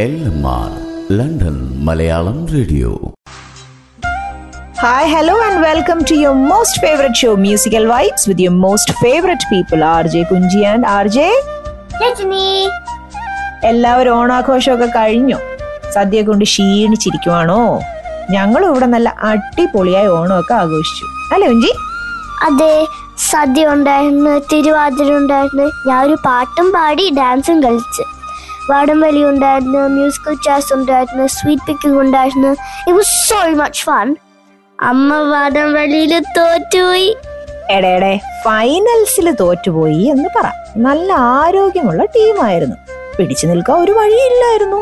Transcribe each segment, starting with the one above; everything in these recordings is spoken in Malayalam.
R London Malayalam radio. Hi, hello, and welcome to your most favorite show, Musical Vibes, with your most favorite people, RJ Kunji and RJ. J എല്ലാവരും ഓണാഘോഷമൊക്കെ കഴിഞ്ഞു. സദ്യ കൊണ്ട് ക്ഷീണിച്ചിരിക്കുവാണോ? ഞങ്ങളും ഇവിടെ നല്ല അടിപൊളിയായി ഓണമൊക്കെ ആഘോഷിച്ചു. അല്ലേ കുഞ്ചി? അതെ സദ്യ ഉണ്ടായിരുന്നു തിരുവാതിര ഉണ്ടായിരുന്നു. ഞാൻ ഒരു പാട്ടും പാടി ഡാൻസും കളിച്ച്. വടംവലി ഉണ്ടായിരുന്നു മ്യൂസിക്കൽ ചാസ് ഉണ്ടായിരുന്നു സ്വീറ്റ് പിക്കിംഗ് ഉണ്ടായിരുന്നു. It was so much fun അമ്മ വടംവലിയിൽ തോറ്റുപോയി. എടേടെ ഫൈനൽസിൽ തോറ്റുപോയി എന്ന് പറ. നല്ല ആരോഗ്യമുള്ള ടീമായിരുന്നു പിടിച്ചു നിൽക്കാൻ ഒരു വഴിയില്ലായിരുന്നു.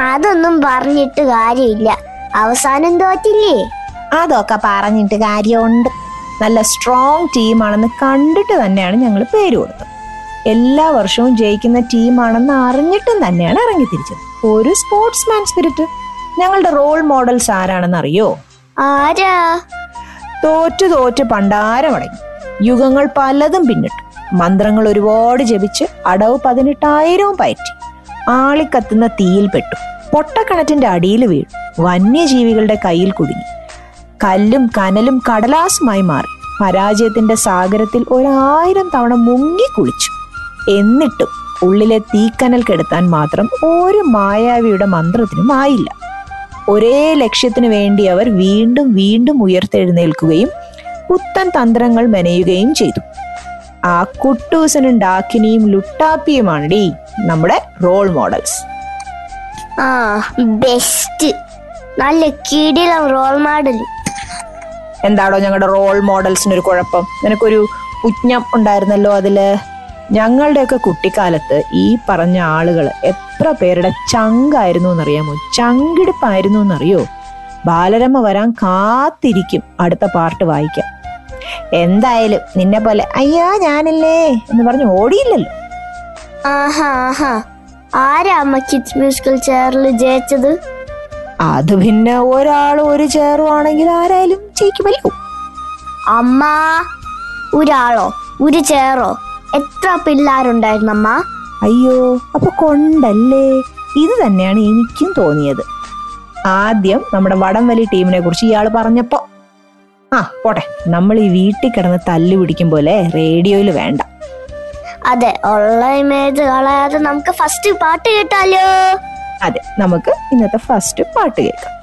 അതൊന്നും പറഞ്ഞിട്ട് കാര്യമില്ല. അവസാനം തോറ്റില്ലേ? അതൊക്കെ പറഞ്ഞിട്ട് കാര്യമുണ്ട്. നല്ല സ്ട്രോങ് ടീമാണെന്ന് കണ്ടിട്ട് തന്നെയാണ് ഞങ്ങൾ പേര് കൊടുത്തത്. എല്ലാ വർഷവും ജയിക്കുന്ന ടീമാണെന്ന് അറിഞ്ഞിട്ടും തന്നെയാണ് ഇറങ്ങി തിരിച്ചത് ഒരു സ്പോർട്സ്മാൻ സ്പിരിറ്റ്. ഞങ്ങളുടെ റോൾ മോഡൽസ് ആരാണെന്ന് അറിയോ ആരാ? തോറ്റു തോറ്റ് പണ്ടാരമടങ്ങി. യുഗങ്ങൾ പലതും പിന്നിട്ടു. മന്ത്രങ്ങൾ ഒരുപാട് ജപിച്ച് അടവ് പതിനെട്ടായിരവും പയറ്റി. ആളിക്കത്തുന്ന തീയിൽപ്പെട്ടു പൊട്ടക്കിണറ്റിന്റെ അടിയിൽ വീണു. വന്യജീവികളുടെ കയ്യിൽ കുടുങ്ങി. കല്ലും കനലും കടലാസുമായി മാറി. പരാജയത്തിന്റെ സാഗരത്തിൽ ഒരായിരം തവണ മുങ്ങി കുളിച്ചു. എന്നിട്ടും ഉള്ളിലെ തീക്കനൽ കെടുത്താൻ മാത്രം ഒരു മായാവിയുടെ മന്ത്രത്തിനും ആയില്ല. ഒരേ ലക്ഷ്യത്തിനു വേണ്ടി അവർ വീണ്ടും വീണ്ടും ഉയർത്തെഴുന്നേൽക്കുകയും പുത്തൻ തന്ത്രങ്ങൾ മെനയുകയും ചെയ്തു. ആ കുട്ടൂസനും ഡാക്കിനിയും ലുട്ടാപ്പിയുമാണ് ഡി നമ്മുടെ റോൾ മോഡൽസ് ആ ബെസ്റ്റ് നല്ല കിടിലം റോൾ മോഡൽ എന്താടോ ഞങ്ങളുടെ റോൾ മോഡൽസിന് ഒരു കുഴപ്പം? നിനക്കൊരു ഉജ്ഞം ഉണ്ടായിരുന്നല്ലോ അതിൽ? ഞങ്ങളുടെയൊക്കെ കുട്ടിക്കാലത്ത് ഈ പറഞ്ഞ ആളുകൾ എത്ര പേരുടെ ചങ്കായിരുന്നു എന്നറിയാമോ ചങ്കിടിപ്പായിരുന്നു എന്നറിയോ ബാലരമ വരാൻ കാത്തിരിക്കും. അടുത്ത പാർട്ട് വായിക്കാം. എന്തായാലും നിന്നെ പോലെ അയ്യാ ഞാനല്ലേ എന്ന് പറഞ്ഞു ഓടിയില്ലല്ലോ. ആഹാ ആഹാ. ആരാ അമ്മ കിഡ്സ് മ്യൂസിക്കൽ ചെയറിൽ ജയിച്ചത്? അത് പിന്നെ ഒരാൾ ഒരു ചേറുവാണെങ്കിൽ ആരായാലും ജയിക്കുമല്ലോ അമ്മ ഒരാളോ? ഒരു ചെയറോ എത്ര പിള്ളേരുണ്ടായിരുന്നമ്മ അയ്യോ അപ്പൊ കൊണ്ടല്ലേ? ഇത് തന്നെയാണ് എനിക്കും തോന്നിയത്. ആദ്യം നമ്മുടെ വടംവലി ടീമിനെ കുറിച്ച് ഇയാൾ പറഞ്ഞപ്പോ. ആ പോട്ടെ. നമ്മൾ ഈ വീട്ടിൽ കിടന്ന് തല്ലു പിടിക്കും പോലെ റേഡിയോയിൽ വേണ്ട. അതെ ഉള്ള ഇമേജ് കളയാതെ നമുക്ക് ഫസ്റ്റ് പാട്ട് കേട്ടാലോ? അതെ നമുക്ക് ഇന്നത്തെ ഫസ്റ്റ് പാട്ട് കേൾക്കാം.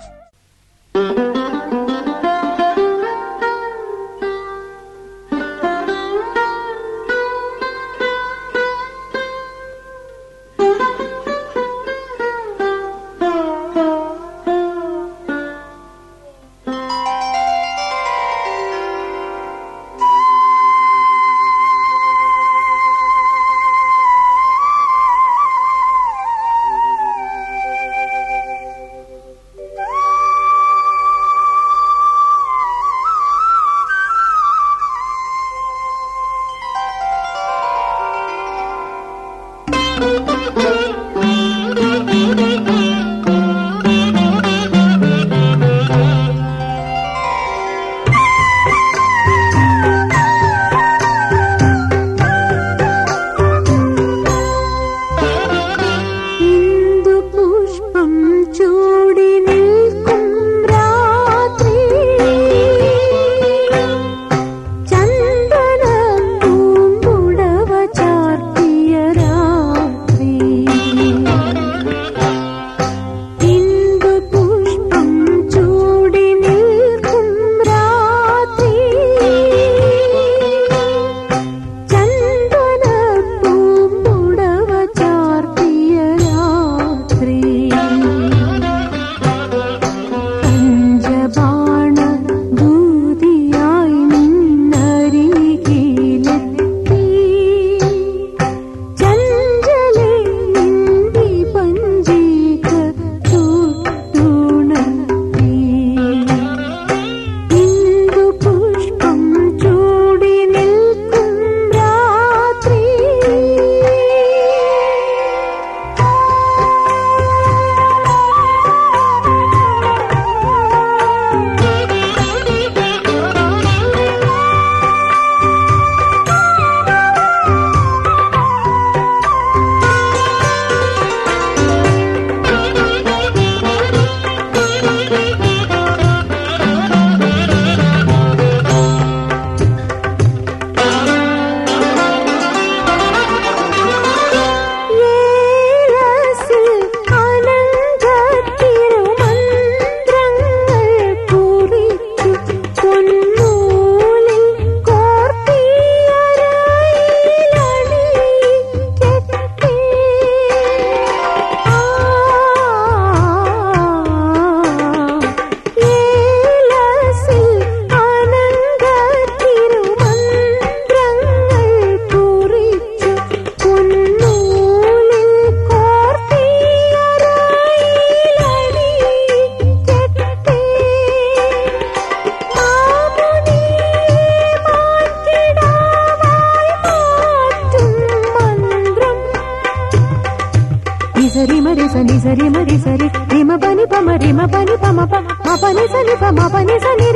నిజ నిజ సని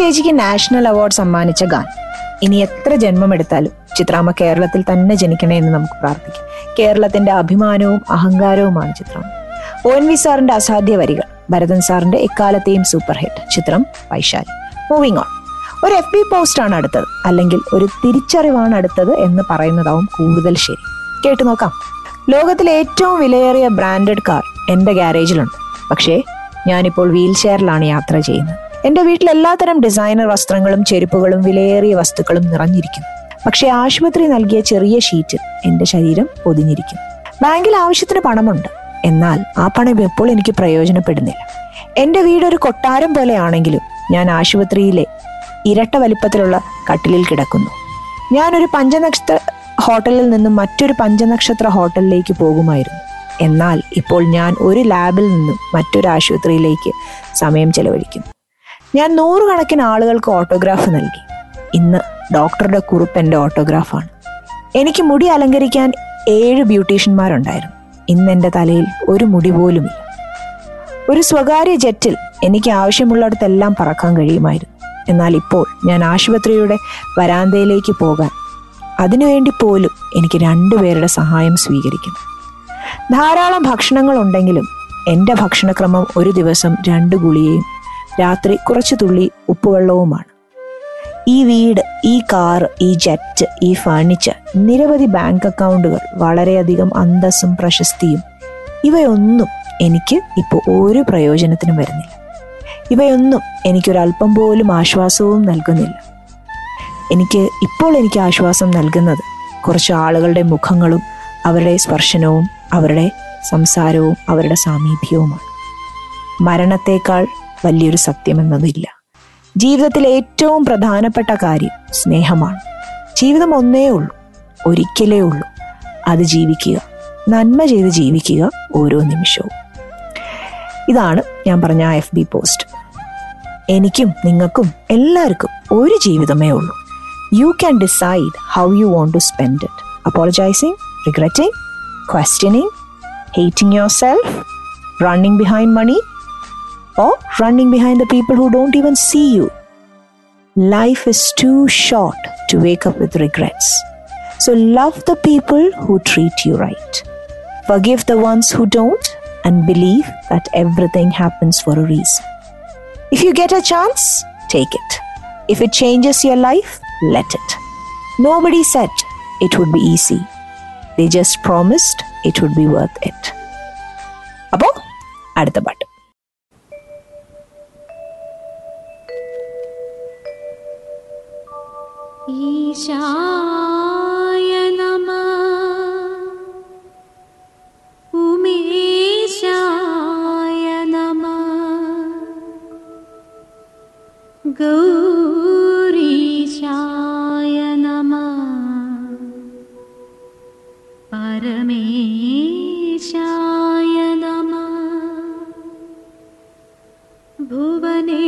ചേച്ചിക്ക് നാഷണൽ അവാർഡ് സമ്മാനിച്ച ഗാൻ. ഇനി എത്ര ജന്മമെടുത്താലും ചിത്രാമ്മ കേരളത്തിൽ തന്നെ ജനിക്കണേ എന്ന് നമുക്ക് പ്രാർത്ഥിക്കാം. കേരളത്തിന്റെ അഭിമാനവും അഹങ്കാരവുമാണ് ചിത്രം ഒ എൻ വി സാറിന്റെ അസാധ്യ വരികൾ ഭരതൻ സാറിന്റെ എക്കാലത്തെയും സൂപ്പർ ഹിറ്റ് ചിത്രം വൈശാലി. മൂവിങ് ഓൺ ഒരു എഫ് ബി ആണ് അടുത്തത് അല്ലെങ്കിൽ ഒരു തിരിച്ചറിവാണ് അടുത്തത് എന്ന് പറയുന്നതാവും കൂടുതൽ ശരി. കേട്ടു നോക്കാം. ലോകത്തിലെ ഏറ്റവും വിലയേറിയ ബ്രാൻഡഡ് കാർ എന്റെ ഗാരേജിലുണ്ട് പക്ഷേ ഞാനിപ്പോൾ വീൽ ചെയറിലാണ് യാത്ര ചെയ്യുന്നത്. എന്റെ വീട്ടിൽ എല്ലാത്തരം ഡിസൈനർ വസ്ത്രങ്ങളും ചെരുപ്പുകളും വിലയേറിയ വസ്തുക്കളും നിറഞ്ഞിരിക്കും. പക്ഷേ ആശുപത്രി നൽകിയ ചെറിയ ഷീറ്റിൽ എന്റെ ശരീരം പൊതിഞ്ഞിരിക്കും. ബാങ്കിൽ ആവശ്യത്തിന് പണമുണ്ട്. എന്നാൽ ആ പണം എപ്പോൾ എനിക്ക് പ്രയോജനപ്പെടുന്നില്ല. എന്റെ വീടൊരു കൊട്ടാരം പോലെയാണെങ്കിലും ഞാൻ ആശുപത്രിയിലെ ഇരട്ട വലിപ്പത്തിലുള്ള കട്ടിലിൽ കിടക്കുന്നു. ഞാനൊരു പഞ്ചനക്ഷത്ര ഹോട്ടലിൽ നിന്നും മറ്റൊരു പഞ്ചനക്ഷത്ര ഹോട്ടലിലേക്ക് പോകുമായിരുന്നു. എന്നാൽ ഇപ്പോൾ ഞാൻ ഒരു ലാബിൽ നിന്നും മറ്റൊരു ആശുപത്രിയിലേക്ക് സമയം ചെലവഴിക്കുന്നു. ഞാൻ നൂറുകണക്കിന് ആളുകൾക്ക് ഓട്ടോഗ്രാഫ് നൽകി. ഇന്ന് ഡോക്ടറുടെ കുറിപ്പ് എന്റെ ഓട്ടോഗ്രാഫാണ് എനിക്ക് മുടി അലങ്കരിക്കാൻ ഏഴ് ബ്യൂട്ടീഷ്യന്മാരുണ്ടായിരുന്നു. ഇന്ന് എന്റെ തലയിൽ ഒരു മുടി പോലുമില്ല ഒരു സ്വകാര്യ ജെറ്റിൽ എനിക്ക് ആവശ്യമുള്ളിടത്തെല്ലാം പറക്കാൻ കഴിയുമായിരുന്നു. എന്നാൽ ഇപ്പോൾ ഞാൻ ആശുപത്രിയുടെ വരാന്തയിലേക്ക് പോകാൻ അതിനുവേണ്ടി പോലും എനിക്ക് രണ്ടുപേരുടെ സഹായം സ്വീകരിക്കണം ധാരാളം ഭക്ഷണങ്ങൾ ഉണ്ടെങ്കിലും എന്റെ ഭക്ഷണക്രമം ഒരു ദിവസം രണ്ട് ഗുളികയും രാത്രി കുറച്ച് തുള്ളി ഉപ്പുവെള്ളവുമാണ്. ഈ വീട് ഈ കാർ ഈ ജെറ്റ് ഈ ഫർണിച്ചർ നിരവധി ബാങ്ക് അക്കൗണ്ടുകൾ വളരെയധികം അന്തസ്സും പ്രശസ്തിയും. ഇവയൊന്നും എനിക്ക് ഇപ്പോൾ ഒരു പ്രയോജനത്തിനും വരുന്നില്ല. ഇവയൊന്നും എനിക്കൊരല്പം പോലും ആശ്വാസവും നൽകുന്നില്ല. എനിക്ക് ഇപ്പോൾ എനിക്ക് ആശ്വാസം നൽകുന്നത് കുറച്ച് ആളുകളുടെ മുഖങ്ങളും അവരുടെ സ്പർശനവും അവരുടെ സംസാരവും അവരുടെ സാമീപ്യവുമാണ്. മരണത്തേക്കാൾ വലിയൊരു സത്യമെന്നതില്ല ജീവിതത്തിലെ ഏറ്റവും പ്രധാനപ്പെട്ട കാര്യം സ്നേഹമാണ്. ജീവിതം ഒന്നേ ഉള്ളൂ ഒരിക്കലേ ഉള്ളൂ. അത് ജീവിക്കുക നന്മ ചെയ്ത് ജീവിക്കുക ഓരോ നിമിഷവും. ഇതാണ് ഞാൻ പറഞ്ഞ ആ എഫ് ബി പോസ്റ്റ് എനിക്കും നിങ്ങൾക്കും എല്ലാവർക്കും ഒരു ജീവിതമേ ഉള്ളൂ. You can decide how you want to spend it apologizing regretting questioning hating yourself running behind money or running behind the people who don't even see you. Life is too short to wake up with regrets. So love the people who treat you right. Forgive the ones who don't and believe that everything happens for a reason. If you get a chance, take it. If it changes your life, let it. Nobody said it would be easy. They just promised it would be worth it. അപ്പോൾ അടുത്ത പാട്ട് ईशाय नमः। उमेशाय नमः। गौरीशाय नमः। परमेशाय नमः। भुवनेशाय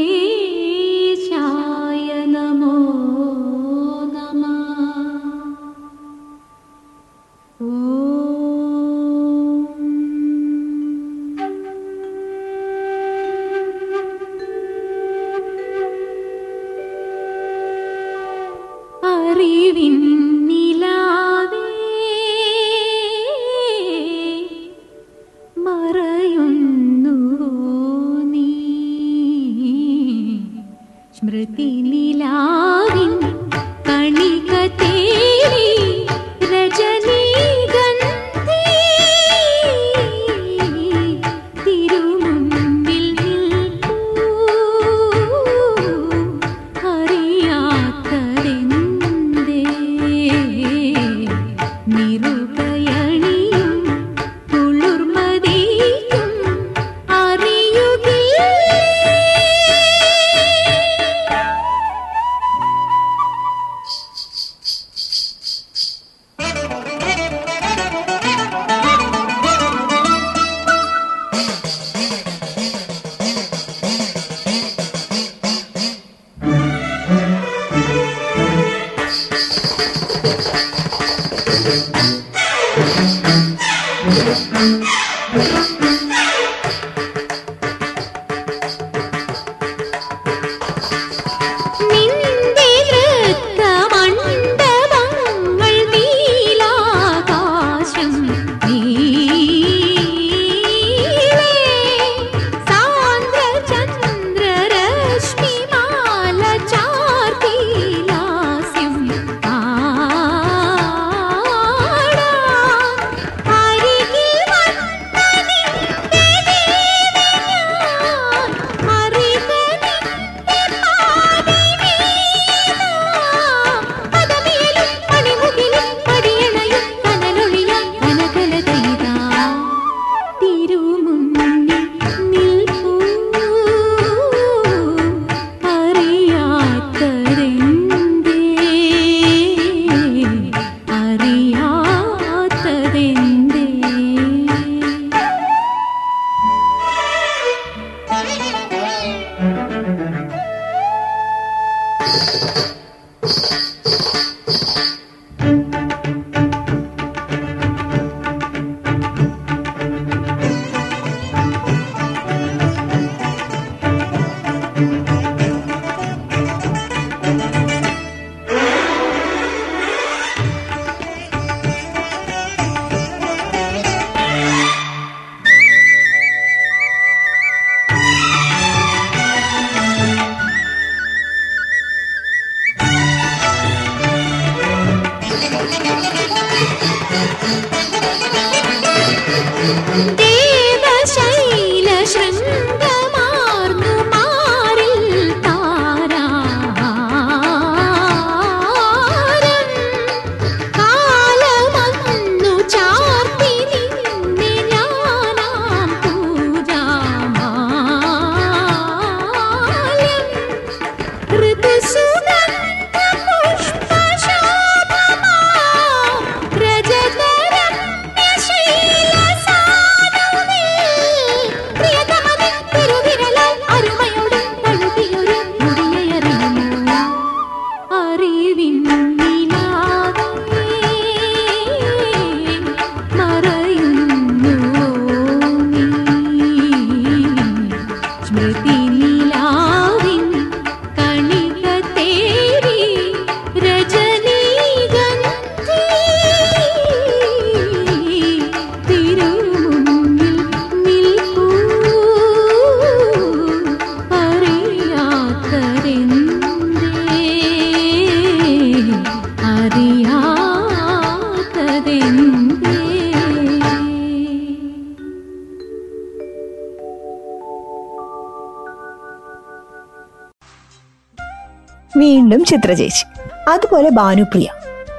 ചിത്ര ചേച്ചി. അതുപോലെ ഭാനുപ്രിയ.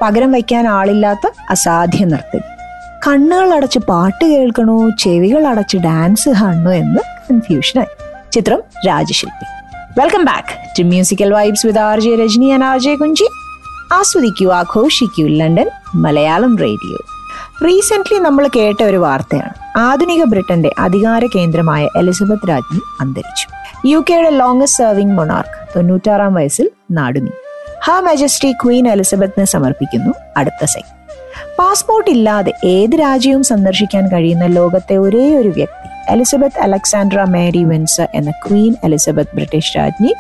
പകരം വയ്ക്കാൻ ആളില്ലാത്ത അസാധ്യ നർത്തകി കണ്ണുകൾ അടച്ച് പാട്ട് കേൾക്കണോ ചെവികൾ അടച്ച് ഡാൻസ് കാണണോ എന്ന് കൺഫ്യൂഷനായി ചിത്രം Rajashilpi. Welcome back to musical vibes with R J Rajani and R J Kunji ആസ്വദിക്കൂ ആഘോഷിക്കൂ ലണ്ടൻ മലയാളം റേഡിയോ. റീസെന്റ് നമ്മൾ കേട്ട ഒരു വാർത്തയാണ്. ആധുനിക ബ്രിട്ടന്റെ അധികാര കേന്ദ്രമായ എലിസബത്ത് രാജ്ഞി അന്തരിച്ചു. യു കെയുടെ ലോങ്സ്റ്റ് സെർവിംഗ് മൊണാർക്ക് തൊണ്ണൂറ്റാറാം വയസ്സിൽ നാടുനി ഹാ മജസ്റ്റി ക്വീൻ എലിസബത്തിന് സമർപ്പിക്കുന്നു. അടുത്ത സെഗ് പാസ്പോർട്ട് ഇല്ലാതെ ഏത് രാജ്യവും സന്ദർശിക്കാൻ കഴിയുന്ന ലോകത്തെ ഒരേ ഒരു വ്യക്തി എലിസബത്ത് അലക്സാൻഡ്ര മേരി വിൻസർ എന്ന ക്വീൻ എലിസബത്ത് ബ്രിട്ടീഷ് രാജ്ഞി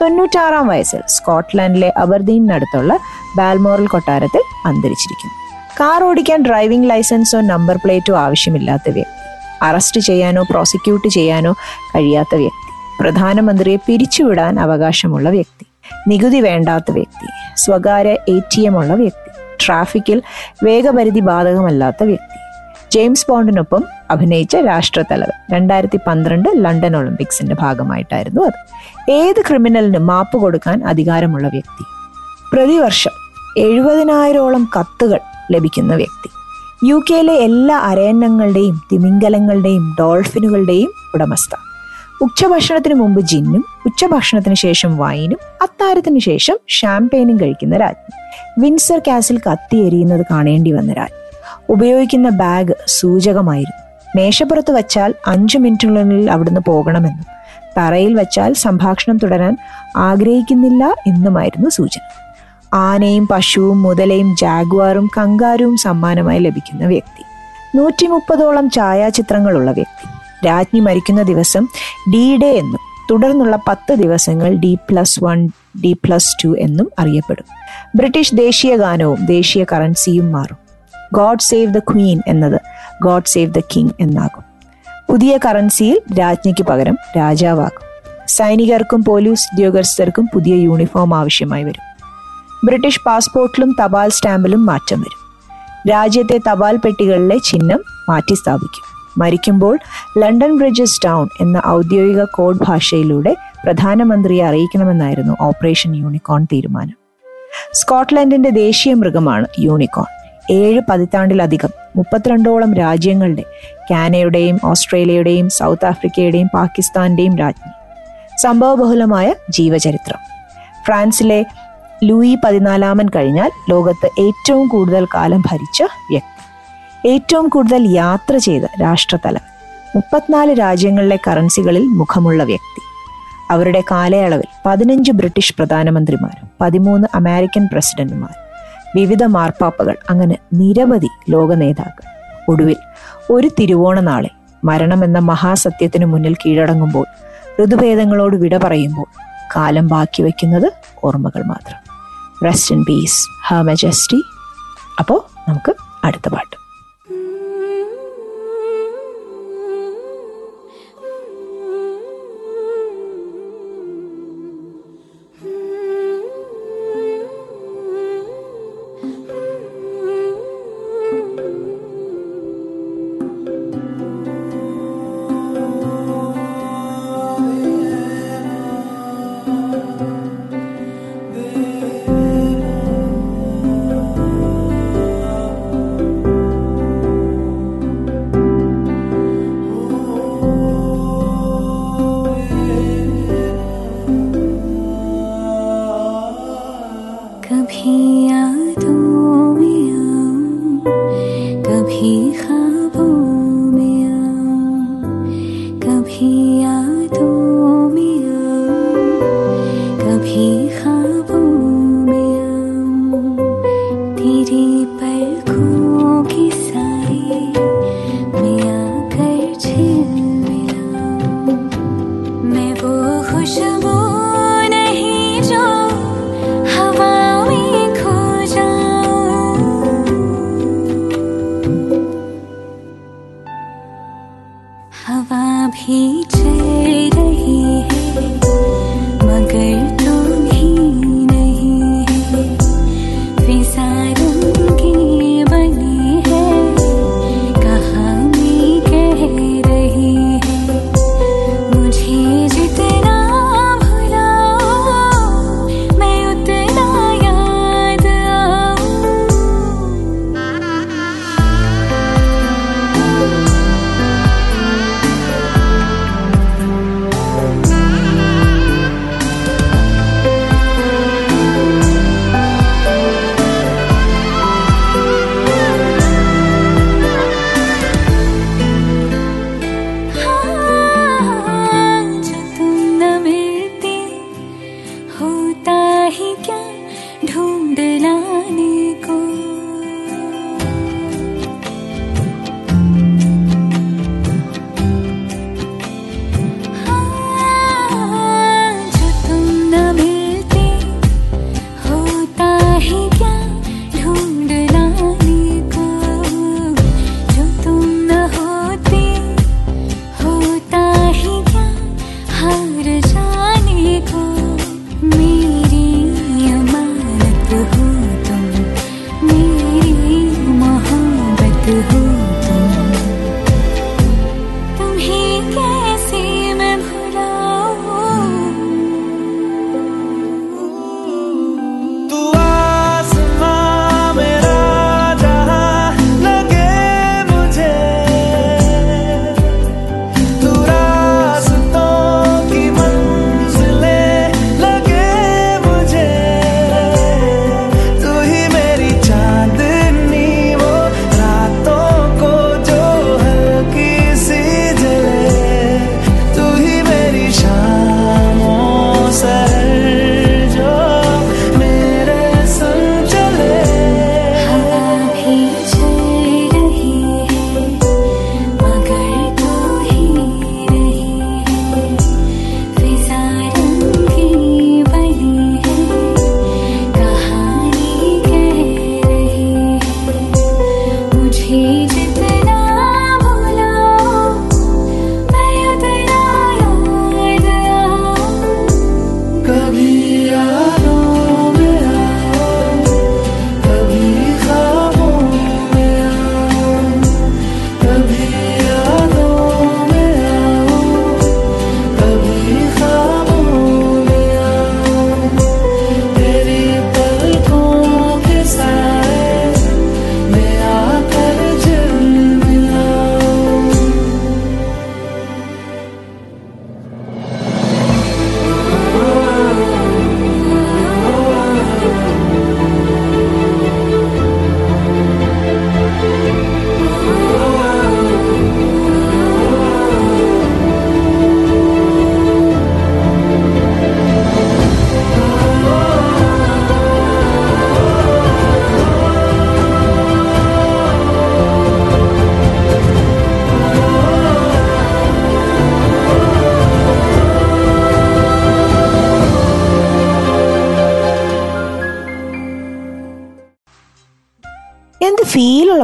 തൊണ്ണൂറ്റാറാം വയസ്സിൽ സ്കോട്ട്ലൻഡിലെ അബർദീനടുത്തുള്ള ബാൽമോറൽ കൊട്ടാരത്തിൽ അന്തരിച്ചിരിക്കുന്നു. കാർ ഓടിക്കാൻ ഡ്രൈവിംഗ് ലൈസൻസോ നമ്പർ പ്ലേറ്റോ ആവശ്യമില്ലാത്ത വ്യക്തി അറസ്റ്റ് ചെയ്യാനോ പ്രോസിക്യൂട്ട് ചെയ്യാനോ കഴിയാത്ത വ്യക്തി പ്രധാനമന്ത്രിയെ പിരിച്ചുവിടാൻ അവകാശമുള്ള വ്യക്തി നികുതി വേണ്ടാത്ത വ്യക്തി സ്വകാര്യ എ ടി എം ഉള്ള വ്യക്തി ട്രാഫിക്കിൽ വേഗപരിധി ബാധകമല്ലാത്ത വ്യക്തി. ജെയിംസ് ബോണ്ടിനൊപ്പം അഭിനയിച്ച രാഷ്ട്രത്തലവൻ. രണ്ടായിരത്തി പന്ത്രണ്ട് ലണ്ടൻ ഒളിമ്പിക്സിന്റെ ഭാഗമായിട്ടായിരുന്നു അത്. ഏത് ക്രിമിനലിനും മാപ്പ് കൊടുക്കാൻ അധികാരമുള്ള വ്യക്തി? പ്രതിവർഷം എഴുപതിനായിരോളം കത്തുകൾ ലഭിക്കുന്ന വ്യക്തി. യു കെയിലെ എല്ലാ അരയന്നങ്ങളുടെയും തിമിംഗലങ്ങളുടെയും ഡോൾഫിനുകളുടെയും ഉടമസ്ഥ. ഉച്ചഭക്ഷണത്തിന് മുമ്പ് ജിന്നും ഉച്ചഭക്ഷണത്തിന് ശേഷം വൈനും അത്താരത്തിന് ശേഷം ഷാംപെയിനും കഴിക്കുന്ന രാജ്ഞി. വിൻസർ കാസിൽ കത്തി എരിയുന്നത് കാണേണ്ടി വന്ന രാജ്ഞി. ഉപയോഗിക്കുന്ന ബാഗ് സൂചകമായിരുന്നു. മേശപ്പുറത്ത് വച്ചാൽ അഞ്ചു മിനിറ്റിനുള്ളിൽ അവിടുന്ന് പോകണമെന്നും തറയിൽ വച്ചാൽ സംഭാഷണം തുടരാൻ ആഗ്രഹിക്കുന്നില്ല എന്നുമായിരുന്നു സൂചന. ആനയും പശുവും മുതലയും ജാഗ്വാറും കങ്കാരുവും സമ്മാനമായി ലഭിക്കുന്ന വ്യക്തി. നൂറ്റി മുപ്പതോളം ഛായാചിത്രങ്ങളുള്ള വ്യക്തി. രാജ്ഞി മരിക്കുന്ന ദിവസം ഡി ഡേ എന്നും തുടർന്നുള്ള പത്ത് ദിവസങ്ങൾ D plus one D plus two എന്നും അറിയപ്പെടും. ബ്രിട്ടീഷ് ദേശീയ ഗാനവും ദേശീയ കറൻസിയും മാറും. ഗോഡ് സേവ് ദ ക്വീൻ എന്നത് ഗോഡ് സേവ് ദ കിങ് എന്നാകും. പുതിയ കറൻസിയിൽ രാജ്ഞിക്ക് പകരം രാജാവാകും. സൈനികർക്കും പോലീസ് ഉദ്യോഗസ്ഥർക്കും പുതിയ യൂണിഫോം ആവശ്യമായി വരും. ബ്രിട്ടീഷ് പാസ്പോർട്ടിലും തപാൽ സ്റ്റാമ്പിലും മാറ്റം വരും. രാജ്യത്തെ തപാൽ പെട്ടികളിലെ ചിഹ്നം മാറ്റി സ്ഥാപിക്കും മരിക്കുമ്പോൾ ലണ്ടൻ ബ്രിഡ്ജസ് ടൗൺ എന്ന ഔദ്യോഗിക കോഡ് ഭാഷയിലൂടെ പ്രധാനമന്ത്രിയെ അറിയിക്കണമെന്നായിരുന്നു ഓപ്പറേഷൻ യൂണിക്കോൺ തീരുമാനം. സ്കോട്ട്ലൻഡിന്റെ ദേശീയ മൃഗമാണ് യൂണിക്കോൺ. ഏഴ് പതിറ്റാണ്ടിലധികം മുപ്പത്തിരണ്ടോളം രാജ്യങ്ങളുടെ കാനയുടെയും ഓസ്ട്രേലിയയുടെയും സൗത്ത് ആഫ്രിക്കയുടെയും പാകിസ്ഥാന്റെയും രാജ്ഞി. സംഭവബഹുലമായ ജീവചരിത്രം. ഫ്രാൻസിലെ ലൂയി പതിനാലാമൻ കഴിഞ്ഞാൽ ലോകത്ത് ഏറ്റവും കൂടുതൽ കാലം ഭരിച്ച വ്യക്തി. ഏറ്റവും കൂടുതൽ യാത്ര ചെയ്ത രാഷ്ട്രതല. മുപ്പത്തിനാല് രാജ്യങ്ങളിലെ കറൻസികളിൽ മുഖമുള്ള വ്യക്തി. അവരുടെ കാലയളവിൽ പതിനഞ്ച് ബ്രിട്ടീഷ് പ്രധാനമന്ത്രിമാരും പതിമൂന്ന് അമേരിക്കൻ പ്രസിഡന്റുമാരും. വിവിധ മാർപ്പാപ്പകൾ അങ്ങനെ നിരവധി ലോക നേതാക്കൾ. ഒടുവിൽ ഒരു തിരുവോണ നാളെ മരണമെന്ന മഹാസത്യത്തിനു മുന്നിൽ കീഴടങ്ങുമ്പോൾ ഋതുഭേദങ്ങളോട് വിട പറയുമ്പോൾ കാലം ബാക്കി വയ്ക്കുന്നത് ഓർമ്മകൾ മാത്രം. Rest in peace her majesty അപ്പോൾ നമുക്ക് അടുത്ത പാട്ട്.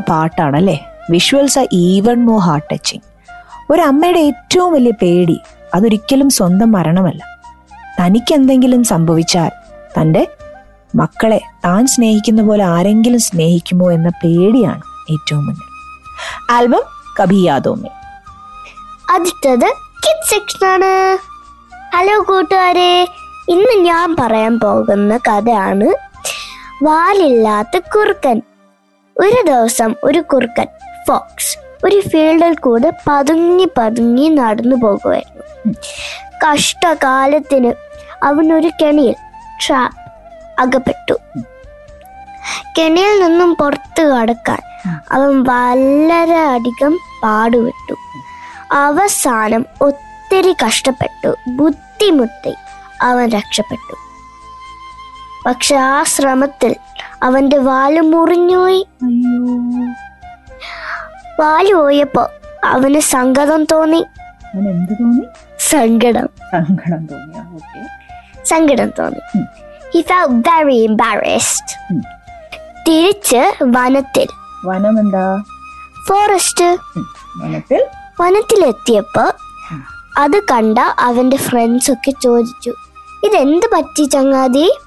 ഫീലുള്ള പാട്ടാണല്ലേ? Visuals are even more heart touching ഒരമ്മയുടെ ഏറ്റവും വലിയ പേടി അതൊരിക്കലും സ്വന്തം മരണമല്ല. തനിക്ക് എന്തെങ്കിലും സംഭവിച്ചാൽ തന്റെ മക്കളെ താൻ സ്നേഹിക്കുന്ന പോലെ ആരെങ്കിലും സ്നേഹിക്കുമോ എന്ന പേടിയാണ് ഏറ്റവും മുന്നിൽ. ആൽബം കഭി യാദോമേ അടുത്തത് കിഡ് ആണ്. ഹലോ കൂട്ടുകാരെ ഇന്ന് ഞാൻ പറയാൻ പോകുന്ന കഥയാണ് വാലില്ലാത്ത കുറുക്കൻ. ഒരു ദിവസം ഒരു കുറുക്കൻ ഫോക്സ് ഒരു ഫീൽഡിൽ കൂടെ പതുങ്ങി പതുങ്ങി നടന്നു പോകുമായിരുന്നു കഷ്ടകാലത്തിന് അവനൊരു കെണിയിൽ ട്രാപ്പ് അകപ്പെട്ടു. കെണിയിൽ നിന്നും പുറത്തു കടക്കാൻ അവൻ വളരെ അധികം പാടുവിട്ടു അവസാനം ഒത്തിരി കഷ്ടപ്പെട്ടു ബുദ്ധിമുട്ടി അവൻ രക്ഷപ്പെട്ടു. പക്ഷെ ആ ശ്രമത്തിൽ അവന്റെ വാൽ മുറിഞ്ഞുപോയി. വാൽ പോയപ്പോ അവന് സങ്കടം തോന്നി. സങ്കടം. സങ്കടം തോന്നി. സങ്കടം തോന്നി. He felt very embarrassed. ഉം. തിരിച്ച് വനത്തിൽ. വനം എന്താ ഫോറസ്റ്റ് വനത്തിൽ? വനത്തിലെത്തിയപ്പോ അത് കണ്ട അവന്റെ ഫ്രണ്ട്സ് ഒക്കെ ചോദിച്ചു ഇതെന്ത് പറ്റി ചങ്ങാതി?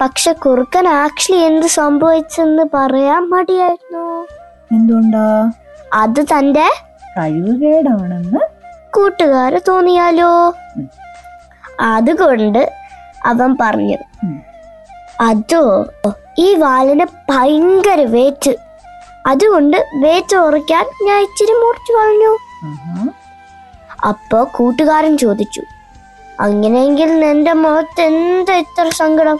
പക്ഷെ കുറുക്കൻ ആക്ച്വലി എന്ത് സംഭവിച്ചെന്ന് പറയാൻ മടിയായിരുന്നു. എന്തുകൊണ്ടാ? അത് തന്റെ കഴിവുകേടാണെന്ന്? കൂട്ടുകാര് തോന്നിയാലോ? അതുകൊണ്ട് അവൻ പറഞ്ഞു അതോ ഈ വാലിന് ഭയങ്കര വേറ്റ്. അതുകൊണ്ട് വേറ്റ് ഉറയ്ക്കാൻ ഞാൻ ഇച്ചിരി മുറിച്ചു കളഞ്ഞു. അപ്പോ കൂട്ടുകാരൻ ചോദിച്ചു അങ്ങനെയെങ്കിൽ നിന്റെ മുഖത്ത് എന്താ ഇത്ര സങ്കടം?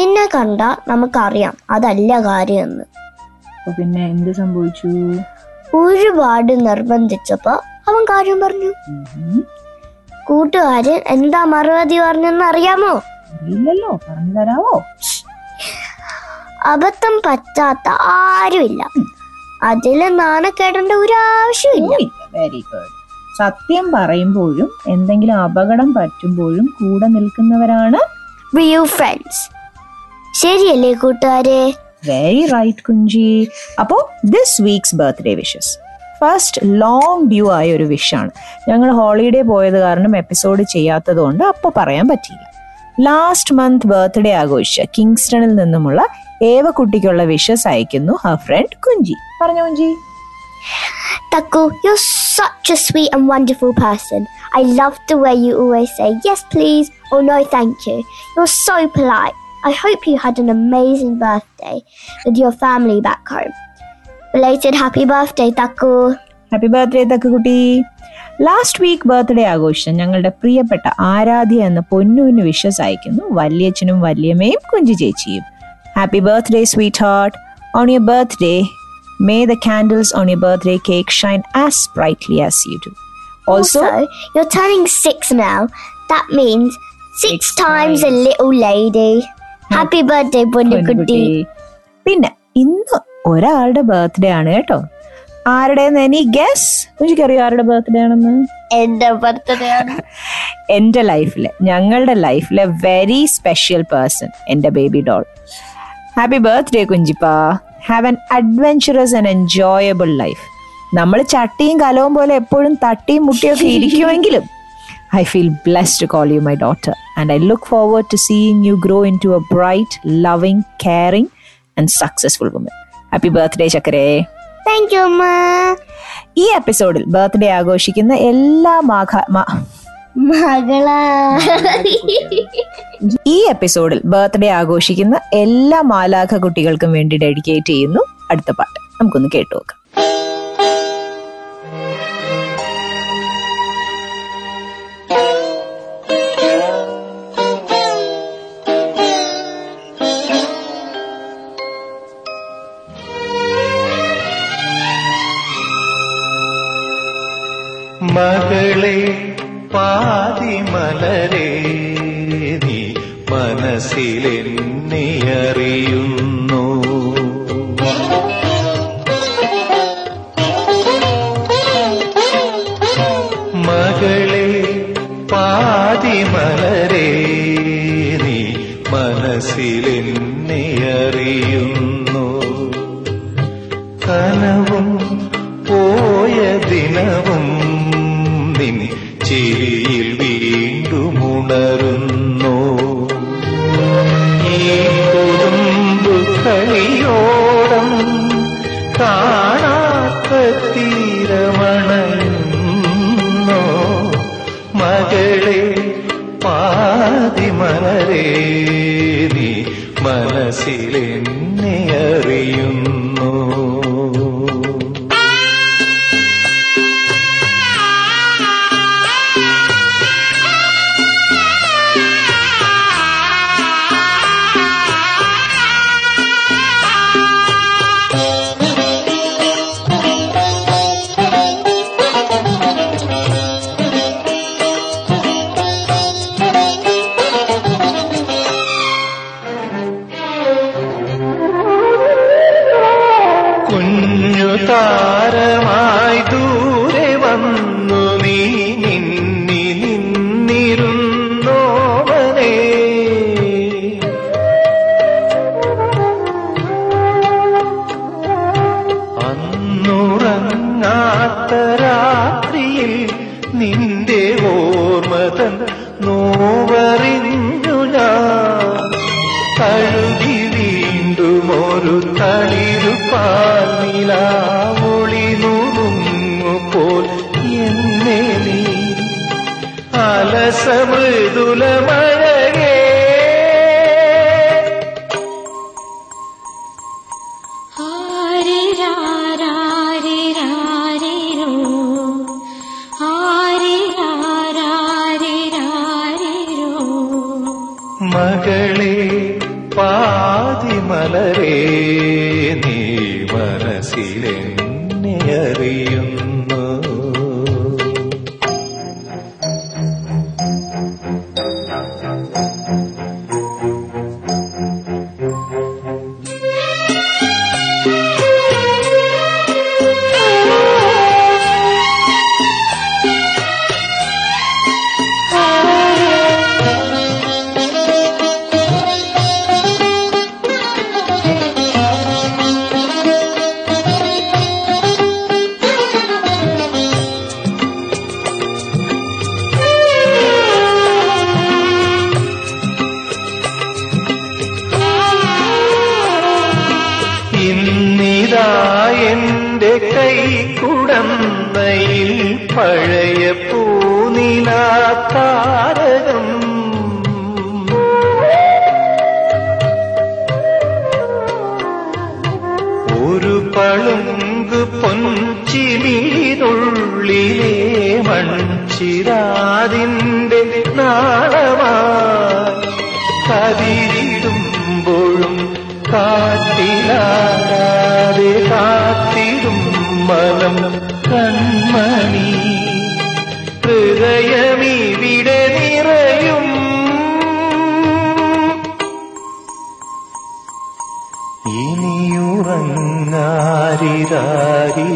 നിന്നെ കണ്ട നമുക്കറിയാം അതല്ല കാര്യമെന്ന്. പിന്നെ എന്ത് സംഭവിച്ചു? ഒരുപാട് നിർബന്ധിച്ചപ്പോ അവൻ കാര്യം പറഞ്ഞു. കൂട്ടുകാരൻ എന്താ മറുപടി പറഞ്ഞെന്ന് അറിയാമോ? ഇല്ലല്ലോ പറഞ്ഞു തരാവോ? അബദ്ധം പറ്റാത്ത ആരുമില്ല. അതിൽ നാണക്കേടേണ്ട ഒരു ആവശ്യമില്ല വെരി ഗുഡ് സത്യം പറയുമ്പോഴും എന്തെങ്കിലും അപകടം പറ്റുമ്പോഴും കൂടെ നിൽക്കുന്നവരാണ് റിയൽ ഫ്രണ്ട്സ് ശരിയല്ലേ കൂട്ടുകാരെ? Very right Kunji. അപ്പോ this week's birthday wishes first long due ആയ ഒരു വിഷാണ് ഞങ്ങൾ ഹോളിഡേ പോയത് കാരണം എപ്പിസോഡ് ചെയ്യാത്തത് കൊണ്ട് അപ്പോൾ പറയാൻ പറ്റിയില്ല. ലാസ്റ്റ് മന്ത് ബർത്ത്ഡേ ആഘോഷിച്ച കിങ്സ്റ്റണിൽ നിന്നുമുള്ള ഏവ കുട്ടിക്കുള്ള വിഷസ് അയക്കുന്നു ഹർ ഫ്രണ്ട് കുഞ്ചി. പറഞ്ഞു കുഞ്ചി? Taku, you're such a sweet and wonderful person. I love the way you always say, yes, please, or no, thank you. You're so polite. I hope you had an amazing birthday with your family back home. Belated happy birthday, Taku. Happy birthday തക്കുകുട്ടി last week birthday ആഘോഷിച്ച ഞങ്ങളുടെ പ്രിയപ്പെട്ട ആരാധ്യ എന്ന പൊന്നുവിന് വിഷസ് അയക്കുന്നു വല്യച്ഛനും വല്യമ്മയും കുഞ്ചി ചേച്ചിയും happy birthday sweetheart on your birthday may the candles on your birthday cake shine as brightly as you do also Also, you're turning six now. That means six, Six times, a times. Little birthday പൊന്നുകുട്ടി. പിന്നെ ഇന്ന് ഒരാളുടെ ബർത്ത്ഡേ ആണ് കേട്ടോ. ആരുടെ എനി ഗസ് കുഞ്ചിക്കറിയോ ആരുടെ ബർത്ത്ഡേ ആണെന്ന്. എന്റെ ബർത്ത്ഡേ ആണ്. എന്റെ ലൈഫിലെ ഞങ്ങളുടെ ലൈഫിലെ വെരി സ്പെഷ്യൽ പേഴ്സൺ എന്റെ baby doll happy birthday Kunchippa. Have an adventurous and enjoyable life നമ്മൾ ചട്ടിയും കലവും പോലെ എപ്പോഴും തട്ടിയും മുട്ടിയൊക്കെ ഇരിക്കുമെങ്കിലും I feel blessed to call you my daughter and I look forward to seeing you grow into a bright loving caring and successful woman happy birthday ചക്കരേ thank you അമ്മ ഈ എപ്പിസോഡിൽ ബർത്ത്ഡേ ആഘോഷിക്കുന്ന എല്ലാ മാഘ ഈ എപ്പിസോഡിൽ ബർത്ത്ഡേ ആഘോഷിക്കുന്ന എല്ലാ മാലാഖ കുട്ടികൾക്കും വേണ്ടി ഡെഡിക്കേറ്റ് ചെയ്യുന്നു അടുത്ത പാട്ട്. നമുക്കൊന്ന് കേട്ടു നോക്കാം. മകളെ പാതിമലരെ നീ മനസ്സിലെന്നെ അറിയുന്നു. മകളെ പാതിമലരെ നീ മനസ്സിലെന്നെ குலமா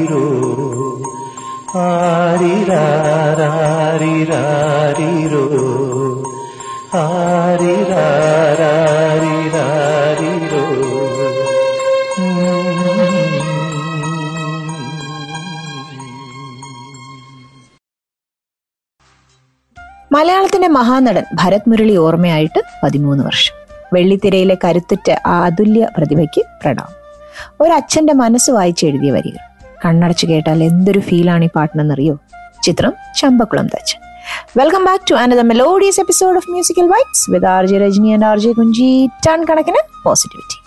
ഇനിയുറങ്ങാരിരാരിരോ ആരിരാരിരാരിരോ ആരിരാരിരാരിരോ മലയാളത്തിന്റെ മഹാനടൻ ഭരത് മുരളി ഓർമ്മയായിട്ട് പതിമൂന്ന് വർഷം. വെള്ളിത്തിരയിലെ കരുത്തുറ്റ ആ അതുല്യ പ്രതിഭയ്ക്ക് പ്രണാമം. ഒരച്ഛന്റെ മനസ്സ് വായിച്ചെഴുതിയ വരികൾ. കണ്ണടച്ചു കേട്ടാൽ എന്തൊരു ഫീലാണ് ഈ പാട്ടിനെന്നറിയോ? ചിത്രം ചമ്പക്കുളം തച്ച്. Welcome back to another melodious episode of musical vibes with R J Rajani and R J Kunchi ton കണക്കിന് പോസിറ്റിവിറ്റി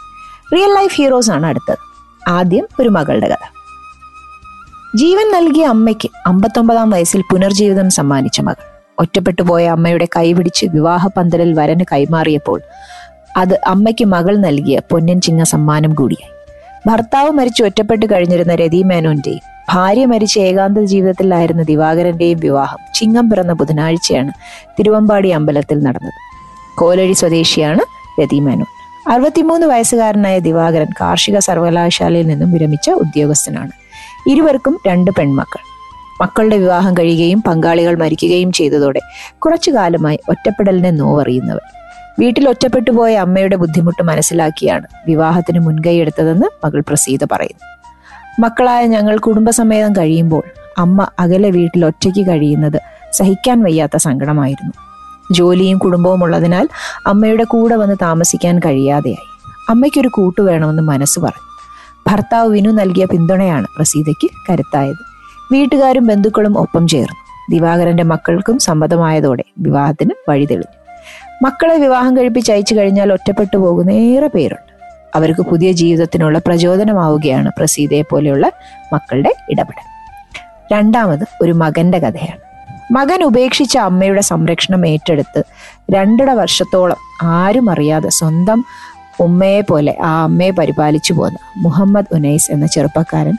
റിയൽ ലൈഫ് ഹീറോസ് ആണ് അടുത്തത്. ആദ്യം ഒരു മകളുടെ കഥ. ജീവൻ നൽകിയ അമ്മയ്ക്ക് അമ്പത്തൊമ്പതാം വയസ്സിൽ പുനർജീവിതം സമ്മാനിച്ച മകൾ. ഒറ്റപ്പെട്ടു പോയ അമ്മയുടെ കൈപിടിച്ച് വിവാഹ പന്തലിൽ വരന് കൈമാറിയപ്പോൾ അത് അമ്മയ്ക്ക് മകൾ നൽകിയ പൊന്നൻ ചിങ്ങ സമ്മാനം കൂടിയായി. ഭർത്താവ് മരിച്ചു ഒറ്റപ്പെട്ട് കഴിഞ്ഞിരുന്ന രതി മേനോന്റെ ഭാര്യ മരിച്ച ഏകാന്ത ജീവിതത്തിലായിരുന്ന ദിവാകരന്റെയും വിവാഹം ചിങ്ങം പിറന്ന ബുധനാഴ്ചയാണ് തിരുവമ്പാടി അമ്പലത്തിൽ നടന്നത്. കോലഴി സ്വദേശിയാണ് രതി മേനോൻ. അറുപത്തിമൂന്ന് വയസ്സുകാരനായ ദിവാകരൻ കാർഷിക സർവകലാശാലയിൽ നിന്നും വിരമിച്ച ഉദ്യോഗസ്ഥനാണ്. ഇരുവർക്കും രണ്ട് പെൺമക്കൾ. മക്കളുടെ വിവാഹം കഴിയുകയും പങ്കാളികൾ മരിക്കുകയും ചെയ്തതോടെ കുറച്ചു കാലമായി ഒറ്റപ്പെടലിനെ നോവറിയുന്നവർ വീട്ടിൽ ഒറ്റപ്പെട്ടു പോയ അമ്മയുടെ ബുദ്ധിമുട്ട് മനസ്സിലാക്കിയാണ് വിവാഹത്തിന് മുൻകൈയെടുത്തതെന്ന് മകൾ പ്രസീത പറയുന്നു. മക്കളായ ഞങ്ങൾ കുടുംബസമേതം കഴിയുമ്പോൾ അമ്മ അകലെ വീട്ടിൽ ഒറ്റയ്ക്ക് കഴിയുന്നത് സഹിക്കാൻ വയ്യാത്ത സങ്കടമായിരുന്നു. ജോലിയും കുടുംബവും ഉള്ളതിനാൽ അമ്മയുടെ കൂടെ വന്ന് താമസിക്കാൻ കഴിയാതെയായി. അമ്മയ്ക്കൊരു കൂട്ടു വേണമെന്ന് മനസ്സ് പറഞ്ഞു. ഭർത്താവ് വിനു നൽകിയ പിന്തുണയാണ് പ്രസീതയ്ക്ക് കരുത്തായത്. വീട്ടുകാരും ബന്ധുക്കളും ഒപ്പം ചേർന്നു. ദിവാകരന്റെ മക്കൾക്കും സമ്മതമായതോടെ വിവാഹത്തിന് വഴി തെളിഞ്ഞു മക്കളെ വിവാഹം കഴിപ്പിച്ച് അയച്ചു കഴിഞ്ഞാൽ ഒറ്റപ്പെട്ടു പോകുന്ന ഏറെ പേരുണ്ട്. അവർക്ക് പുതിയ ജീവിതത്തിനുള്ള പ്രചോദനമാവുകയാണ് പ്രസീതയെ പോലെയുള്ള മക്കളുടെ ഇടപെടൽ. രണ്ടാമത് ഒരു മകന്റെ കഥയാണ്. മകൻ ഉപേക്ഷിച്ച അമ്മയുടെ സംരക്ഷണം ഏറ്റെടുത്ത് രണ്ടര വർഷത്തോളം ആരും അറിയാതെ സ്വന്തം ഉമ്മയെ പോലെ ആ അമ്മയെ പരിപാലിച്ചു പോന്ന മുഹമ്മദ് ഉനൈസ് എന്ന ചെറുപ്പക്കാരൻ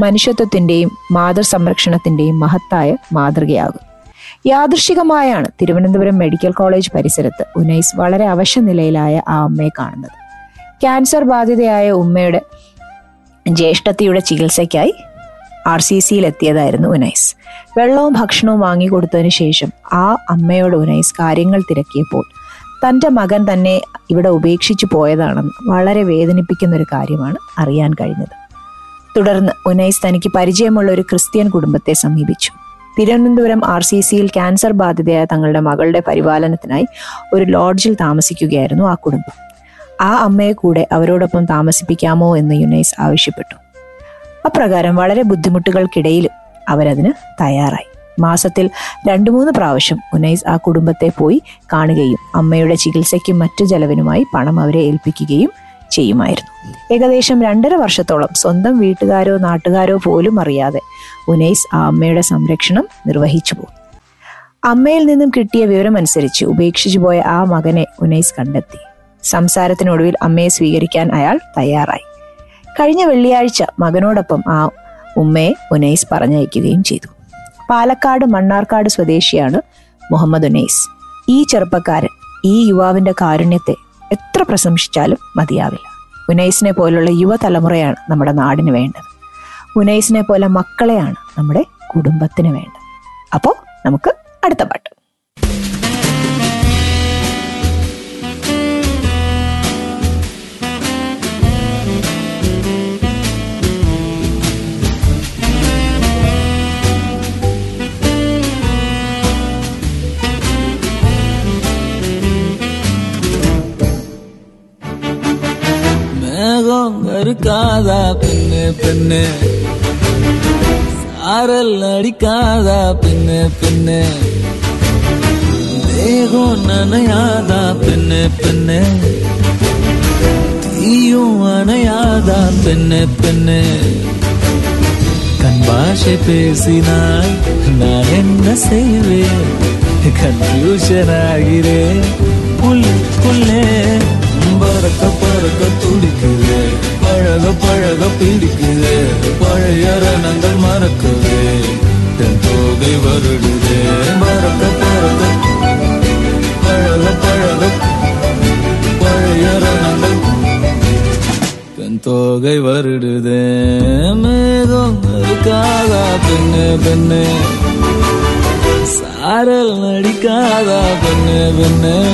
മനുഷ്യത്വത്തിന്റെയും മാതൃസംരക്ഷണത്തിന്റെയും മഹത്തായ മാതൃകയാകും യാദൃശികമായാണ് തിരുവനന്തപുരം മെഡിക്കൽ കോളേജ് പരിസരത്ത് ഉനൈസ് വളരെ അവശ നിലയിലായ ആ അമ്മയെ കാണുന്നത്. ക്യാൻസർ ബാധിതയായ ഉമ്മയുടെ ജ്യേഷ്ഠത്തിയുടെ ചികിത്സയ്ക്കായി ആർ സി സിയിൽ എത്തിയതായിരുന്നു ഉനൈസ്. വെള്ളവും ഭക്ഷണവും വാങ്ങിക്കൊടുത്തതിന് ശേഷം ആ അമ്മയോട് ഉനൈസ് കാര്യങ്ങൾ തിരക്കിയപ്പോൾ തന്റെ മകൻ തന്നെ ഇവിടെ ഉപേക്ഷിച്ചു പോയതാണെന്ന് വളരെ വേദനിപ്പിക്കുന്ന ഒരു കാര്യമാണ് അറിയാൻ കഴിഞ്ഞത്. തുടർന്ന് ഉനൈസ് തനിക്ക് പരിചയമുള്ള ഒരു ക്രിസ്ത്യൻ കുടുംബത്തെ സമീപിച്ചു. തിരുവനന്തപുരം ആർ സി സിയിൽ ക്യാൻസർ ബാധിതയായ തങ്ങളുടെ മകളുടെ പരിപാലനത്തിനായി ഒരു ലോഡ്ജിൽ താമസിക്കുകയായിരുന്നു ആ കുടുംബം. ആ അമ്മയെ കൂടെ അവരോടൊപ്പം താമസിപ്പിക്കാമോ എന്ന് യുനൈസ് ആവശ്യപ്പെട്ടു. അപ്രകാരം വളരെ ബുദ്ധിമുട്ടുകൾക്കിടയിലും അവരതിന് തയ്യാറായി. മാസത്തിൽ രണ്ടു മൂന്ന് പ്രാവശ്യം ഉനൈസ് ആ കുടുംബത്തെ പോയി കാണുകയും അമ്മയുടെ ചികിത്സയ്ക്കും മറ്റു ചെലവിനുമായി പണം അവരെ ഏൽപ്പിക്കുകയും ചെയ്യുമായിരുന്നു. ഏകദേശം രണ്ടര വർഷത്തോളം സ്വന്തം വീട്ടുകാരോ നാട്ടുകാരോ പോലും അറിയാതെ ഉനൈസ് ആ അമ്മയുടെ സംരക്ഷണം നിർവഹിച്ചു പോകും അമ്മയിൽ നിന്നും കിട്ടിയ വിവരമനുസരിച്ച് ഉപേക്ഷിച്ചു പോയ ആ മകനെ ഉനൈസ് കണ്ടെത്തി. സംസാരത്തിനൊടുവിൽ അമ്മയെ സ്വീകരിക്കാൻ അയാൾ തയ്യാറായി. കഴിഞ്ഞ വെള്ളിയാഴ്ച മകനോടൊപ്പം ആ ഉമ്മയെ ഉനൈസ് പറഞ്ഞയക്കുകയും ചെയ്തു. പാലക്കാട് മണ്ണാർക്കാട് സ്വദേശിയാണ് മുഹമ്മദ് ഉനൈസ്. ഈ ചെറുപ്പക്കാരൻ ഈ യുവാവിന്റെ കാരുണ്യത്തെ എത്ര പ്രശംസിച്ചാലും മതിയാവില്ല. ഉനൈസിനെ പോലുള്ള യുവതലമുറയാണ് നമ്മുടെ നാടിന് വേണ്ടത്. ഉനൈസിനെ പോലെ മക്കളെയാണ് നമ്മുടെ കുടുംബത്തിന് വേണ്ടത്. അപ്പോ നമുക്ക് അടുത്ത പാട്ട്. പിന്നെ പിന്നെ சாரல் அடிக்காதா பின்ன பின்ன தேகம் நனையாதா பின்ன பின்ன தீயும் அணையாதா பின்ன பின்ன கண் பாஷை பேசினால் நான் என்ன செய்வேன்? கன்ஃபியூஷன் ஆகிறேன் புல் புல்லே. பறக்க பறக்க துடிக்குது. பழக பழக பிடிக்குது. பழைய ரணங்கள் மறக்குது. தன் தோகை வருடுது. பறக்க பறக்க. பழக பழக. பழைய ரணங்கள். தன் தோகை வருடுதே. மேகம் இருக்காதா பெண்ணு பெண்ணு. சாரல் நடிக்காதா பெண்ணு பெண்ணு.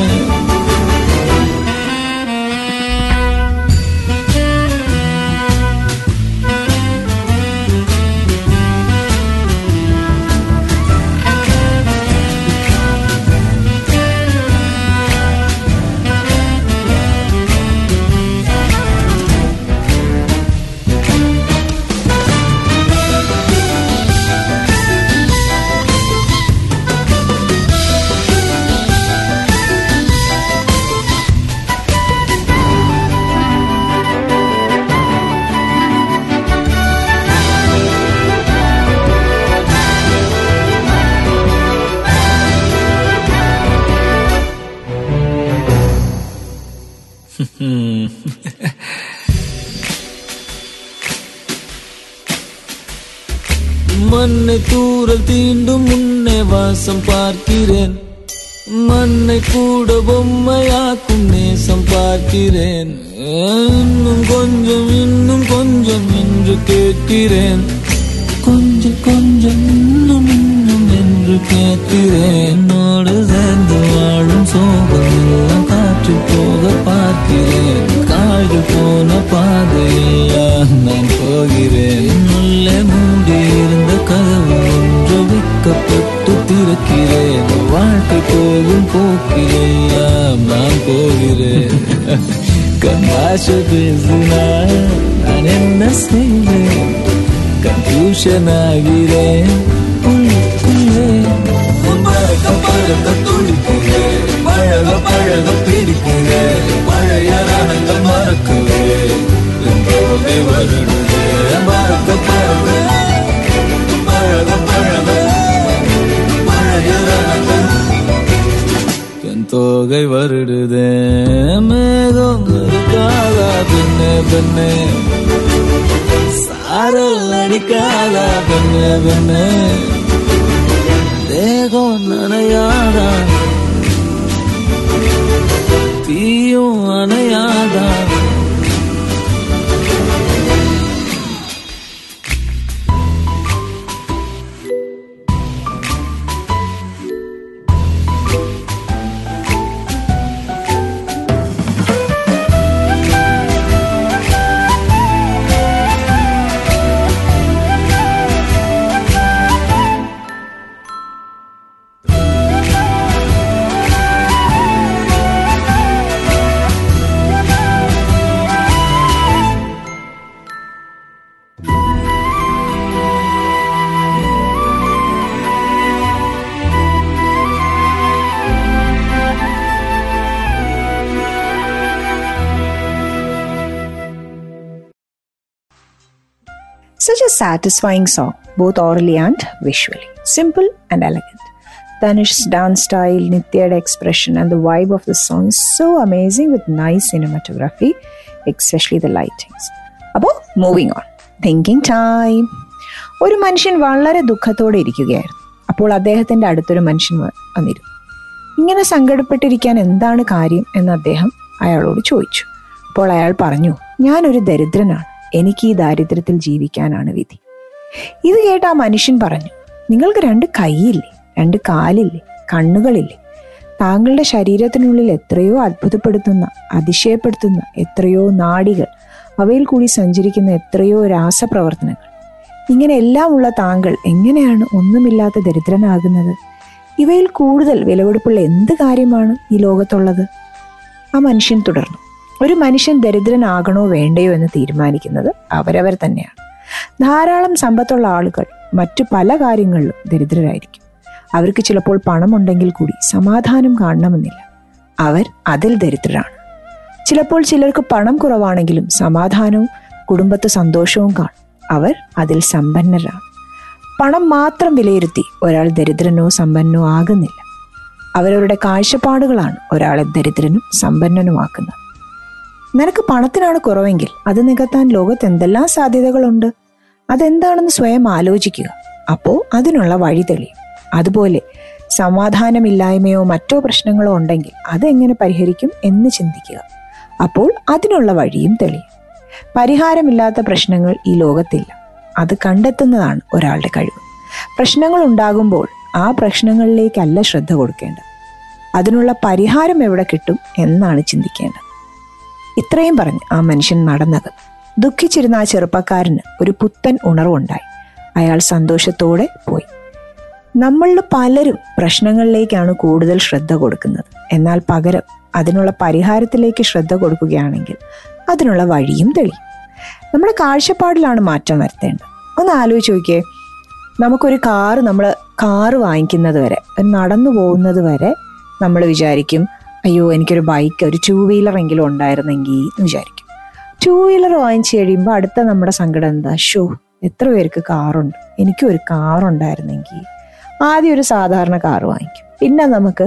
வாசம் பார்க்கிறேன். மண்ணை கூட பொம்மையாக்கும் நேசம் பார்க்கிறேன். இன்னும் கொஞ்சம் இன்னும் கொஞ்சம் என்று கேட்கிறேன். கொஞ்சம் கொஞ்சம் இன்னும் இன்னும் என்று கேட்கிறேன். என்னோடு சேர்ந்து வாழும் சோகம் எல்லாம் காற்று போக பார்க்கிறேன். காய்டு போன பாதையில் நான் போகிறேன். உள்ளே மூடி இருந்த கதவு ஒன்று விற்கப்பட்டு திறக்கிறேன். வாழ்க்கை போகும் போக்கிலெல்லாம் நான் போகிறேன். கண்ணாச பேசினால் நான் என்ன செய்வேன்? கன்ஃபியூஷன் ஆகிறேன் பறக்க பறக்க துடிக்கிறேன் பழக பழக பிடிக்கிறேன் பழைய ரணங்கள் மறக்குவேன் போதை பறக்க பழக என் வருடுதே. மேகம் இருக்காதா பெண்ணே பெண்ணே. சாரல் அடிக்காதா பெண்ணே பெண்ணே. தேகம் நனையாதா. தீயும் அணையாதா. Such a satisfying song, both orally and visually. Simple and elegant. Tanish's dance style, Nitya's expression, and the vibe of the song is so amazing with nice cinematography, especially the lightings. അപ്പോൾ മൂവിങ് ഓൺ തിങ്കിങ് ടൈം ഒരു മനുഷ്യൻ വളരെ ദുഃഖത്തോടെ ഇരിക്കുകയായിരുന്നു അപ്പോൾ അദ്ദേഹത്തിന്റെ അടുത്തൊരു മനുഷ്യൻ വന്നിരുന്നു ഇങ്ങനെ സങ്കടപ്പെട്ടിരിക്കാൻ എന്താണ് കാര്യം എന്ന് അദ്ദേഹം അയാളോട് ചോദിച്ചു അപ്പോൾ അയാൾ പറഞ്ഞു ഞാനൊരു ദരിദ്രനാണ് എനിക്ക് ഈ ദാരിദ്ര്യത്തിൽ ജീവിക്കാനാണ് വിധി. ഇത് കേട്ട് ആ മനുഷ്യൻ പറഞ്ഞു നിങ്ങൾക്ക് രണ്ട് കൈയില്ലേ? രണ്ട് കാലില്ലേ? കണ്ണുകളില്ലേ? താങ്കളുടെ ശരീരത്തിനുള്ളിൽ എത്രയോ അത്ഭുതപ്പെടുത്തുന്ന അതിശയപ്പെടുത്തുന്ന എത്രയോ നാടികൾ അവയിൽ കൂടി സഞ്ചരിക്കുന്ന എത്രയോ രാസപ്രവർത്തനങ്ങൾ. ഇങ്ങനെ എല്ലാമുള്ള താങ്കൾ എങ്ങനെയാണ് ഒന്നുമില്ലാത്ത ദരിദ്രനാകുന്നത്? ഇവയിൽ കൂടുതൽ വിലപിടിപ്പുള്ള എന്ത് കാര്യമാണ് ഈ ലോകത്തുള്ളത്? ആ മനുഷ്യൻ തുടർന്നു ഒരു മനുഷ്യൻ ദരിദ്രനാകണോ വേണ്ടയോ എന്ന് തീരുമാനിക്കുന്നത് അവരവർ തന്നെയാണ്. ധാരാളം സമ്പത്തുള്ള ആളുകൾ മറ്റു പല കാര്യങ്ങളിലും ദരിദ്രരായിരിക്കും. അവർക്ക് ചിലപ്പോൾ പണമുണ്ടെങ്കിൽ കൂടി സമാധാനം കാണണമെന്നില്ല. അവർ അതിൽ ദരിദ്രരാണ്. ചിലപ്പോൾ ചിലർക്ക് പണം കുറവാണെങ്കിലും സമാധാനവും കുടുംബത്തെ സന്തോഷവും കാണും. അവർ അതിൽ സമ്പന്നരാണ്. പണം മാത്രം വിലയിരുത്തി ഒരാൾ ദരിദ്രനോ സമ്പന്നോ ആകുന്നില്ല. അവരവരുടെ കാഴ്ചപ്പാടുകളാണ് ഒരാളെ ദരിദ്രനും സമ്പന്നനുമാക്കുന്നത്. നിനക്ക് പണത്തിനാണ് കുറവെങ്കിൽ അത് നികത്താൻ ലോകത്ത് എന്തെല്ലാം സാധ്യതകളുണ്ട്? അതെന്താണെന്ന് സ്വയം ആലോചിക്കുക. അപ്പോൾ അതിനുള്ള വഴി തെളിയും. അതുപോലെ സമാധാനമില്ലായ്മയോ മറ്റോ പ്രശ്നങ്ങളോ ഉണ്ടെങ്കിൽ അതെങ്ങനെ പരിഹരിക്കും എന്ന് ചിന്തിക്കുക. അപ്പോൾ അതിനുള്ള വഴിയും തെളിയും. പരിഹാരമില്ലാത്ത പ്രശ്നങ്ങൾ ഈ ലോകത്തില്ല. അത് കണ്ടെത്തുന്നതാണ് ഒരാളുടെ കഴിവ്. പ്രശ്നങ്ങൾ ഉണ്ടാകുമ്പോൾ ആ പ്രശ്നങ്ങളിലേക്കല്ല ശ്രദ്ധ കൊടുക്കേണ്ടത്. അതിനുള്ള പരിഹാരം എവിടെ കിട്ടും എന്നാണ് ചിന്തിക്കേണ്ടത്. ഇത്രയും പറഞ്ഞ് ആ മനുഷ്യൻ നടന്നത്. ദുഃഖിച്ചിരുന്ന ആ ചെറുപ്പക്കാരന് ഒരു പുത്തൻ ഉണർവുണ്ടായി. അയാൾ സന്തോഷത്തോടെ പോയി. നമ്മളിൽ പലരും പ്രശ്നങ്ങളിലേക്കാണ് കൂടുതൽ ശ്രദ്ധ കൊടുക്കുന്നത്. എന്നാൽ പകരം അതിനുള്ള പരിഹാരത്തിലേക്ക് ശ്രദ്ധ കൊടുക്കുകയാണെങ്കിൽ അതിനുള്ള വഴിയും തെളിയും. നമ്മുടെ കാഴ്ചപ്പാടിലാണ് മാറ്റം വരുത്തേണ്ടത്. ഒന്ന് ആലോചിച്ച് നോക്കിയേ. നമുക്കൊരു കാറ് നമ്മൾ കാറ് വാങ്ങിക്കുന്നത് വരെ നടന്നു പോകുന്നത് വരെ നമ്മൾ വിചാരിക്കും അയ്യോ എനിക്കൊരു ബൈക്ക് ഒരു ടൂ വീലർ എങ്കിലും ഉണ്ടായിരുന്നെങ്കിൽ എന്ന് വിചാരിക്കും. ടൂ വീലർ വാങ്ങിച്ചു കഴിയുമ്പോൾ അടുത്ത നമ്മുടെ സങ്കടം എന്താ? ഷോ എത്ര പേർക്ക് കാറുണ്ട്? എനിക്കും ഒരു കാർ ഉണ്ടായിരുന്നെങ്കിൽ ആദ്യം ഒരു സാധാരണ കാർ വാങ്ങിക്കും. പിന്നെ നമുക്ക്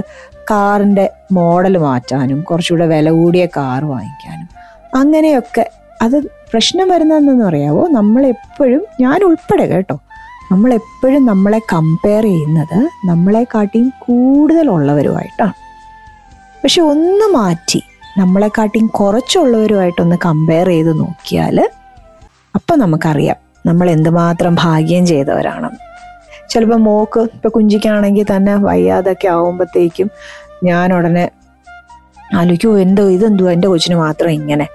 കാറിന്റെ മോഡൽ മാറ്റാനും കുറച്ചുകൂടെ വില കൂടിയ കാർ വാങ്ങിക്കാനും. അങ്ങനെയൊക്കെ അത് പ്രശ്നം വരുന്നതെന്ന് പറയാമോ നമ്മളെപ്പോഴും ഞാൻ ഉൾപ്പെടെ കേട്ടോ നമ്മളെപ്പോഴും നമ്മളെ കമ്പയർ ചെയ്യുന്നത് നമ്മളെക്കാട്ടിയും കൂടുതലുള്ളവരുമായിട്ടാണ്. പക്ഷെ ഒന്ന് മാറ്റി. നമ്മളെക്കാട്ടിയും കുറച്ചുള്ളവരുമായിട്ടൊന്ന് കമ്പയർ ചെയ്ത് നോക്കിയാൽ അപ്പം നമുക്കറിയാം നമ്മൾ എന്തുമാത്രം ഭാഗ്യം ചെയ്തവരാണെന്ന് ചിലപ്പോൾ മോക്ക് ഇപ്പം കുഞ്ചിക്കാണെങ്കിൽ തന്നെ വയ്യാതൊക്കെ ആവുമ്പോഴത്തേക്കും ഞാൻ ഉടനെ ആലോചിക്കുമോ എന്തോ ഇതെന്തോ എന്റെ കൊച്ചിന് മാത്രം ഇങ്ങനെ.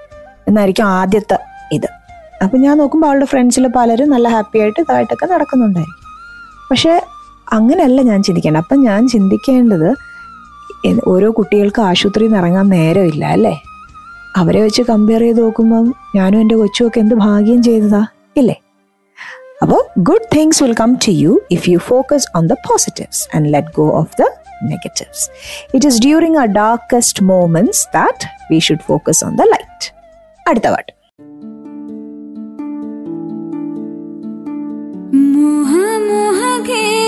എന്നായിരിക്കും ആദ്യത്തെ ഇത്. അപ്പം ഞാൻ നോക്കുമ്പോൾ അവളുടെ ഫ്രണ്ട്സിൽ പലരും നല്ല ഹാപ്പി ആയിട്ട് ഇതായിട്ടൊക്കെ നടക്കുന്നുണ്ടായിരിക്കും. പക്ഷേ അങ്ങനെയല്ല ഞാൻ ചിന്തിക്കേണ്ടത്. അപ്പം ഞാൻ ചിന്തിക്കേണ്ടത് ഓരോ കുട്ടികൾക്ക് ആശുപത്രിയിൽ നിന്ന് ഇറങ്ങാൻ നേരമില്ല അല്ലേ? അവരെ വെച്ച് കമ്പയർ ചെയ്ത് നോക്കുമ്പം ഞാനും എന്റെ കൊച്ചുമൊക്കെ എന്ത് ഭാഗ്യം ചെയ്തതാ ഇല്ലേ? അപ്പോൾ good things will come to you if you focus on the positives and let go of the negatives it is during a darkest moments that we should focus on the light അടുത്ത പാട്ട്. മോഹ മോഹ മുഹ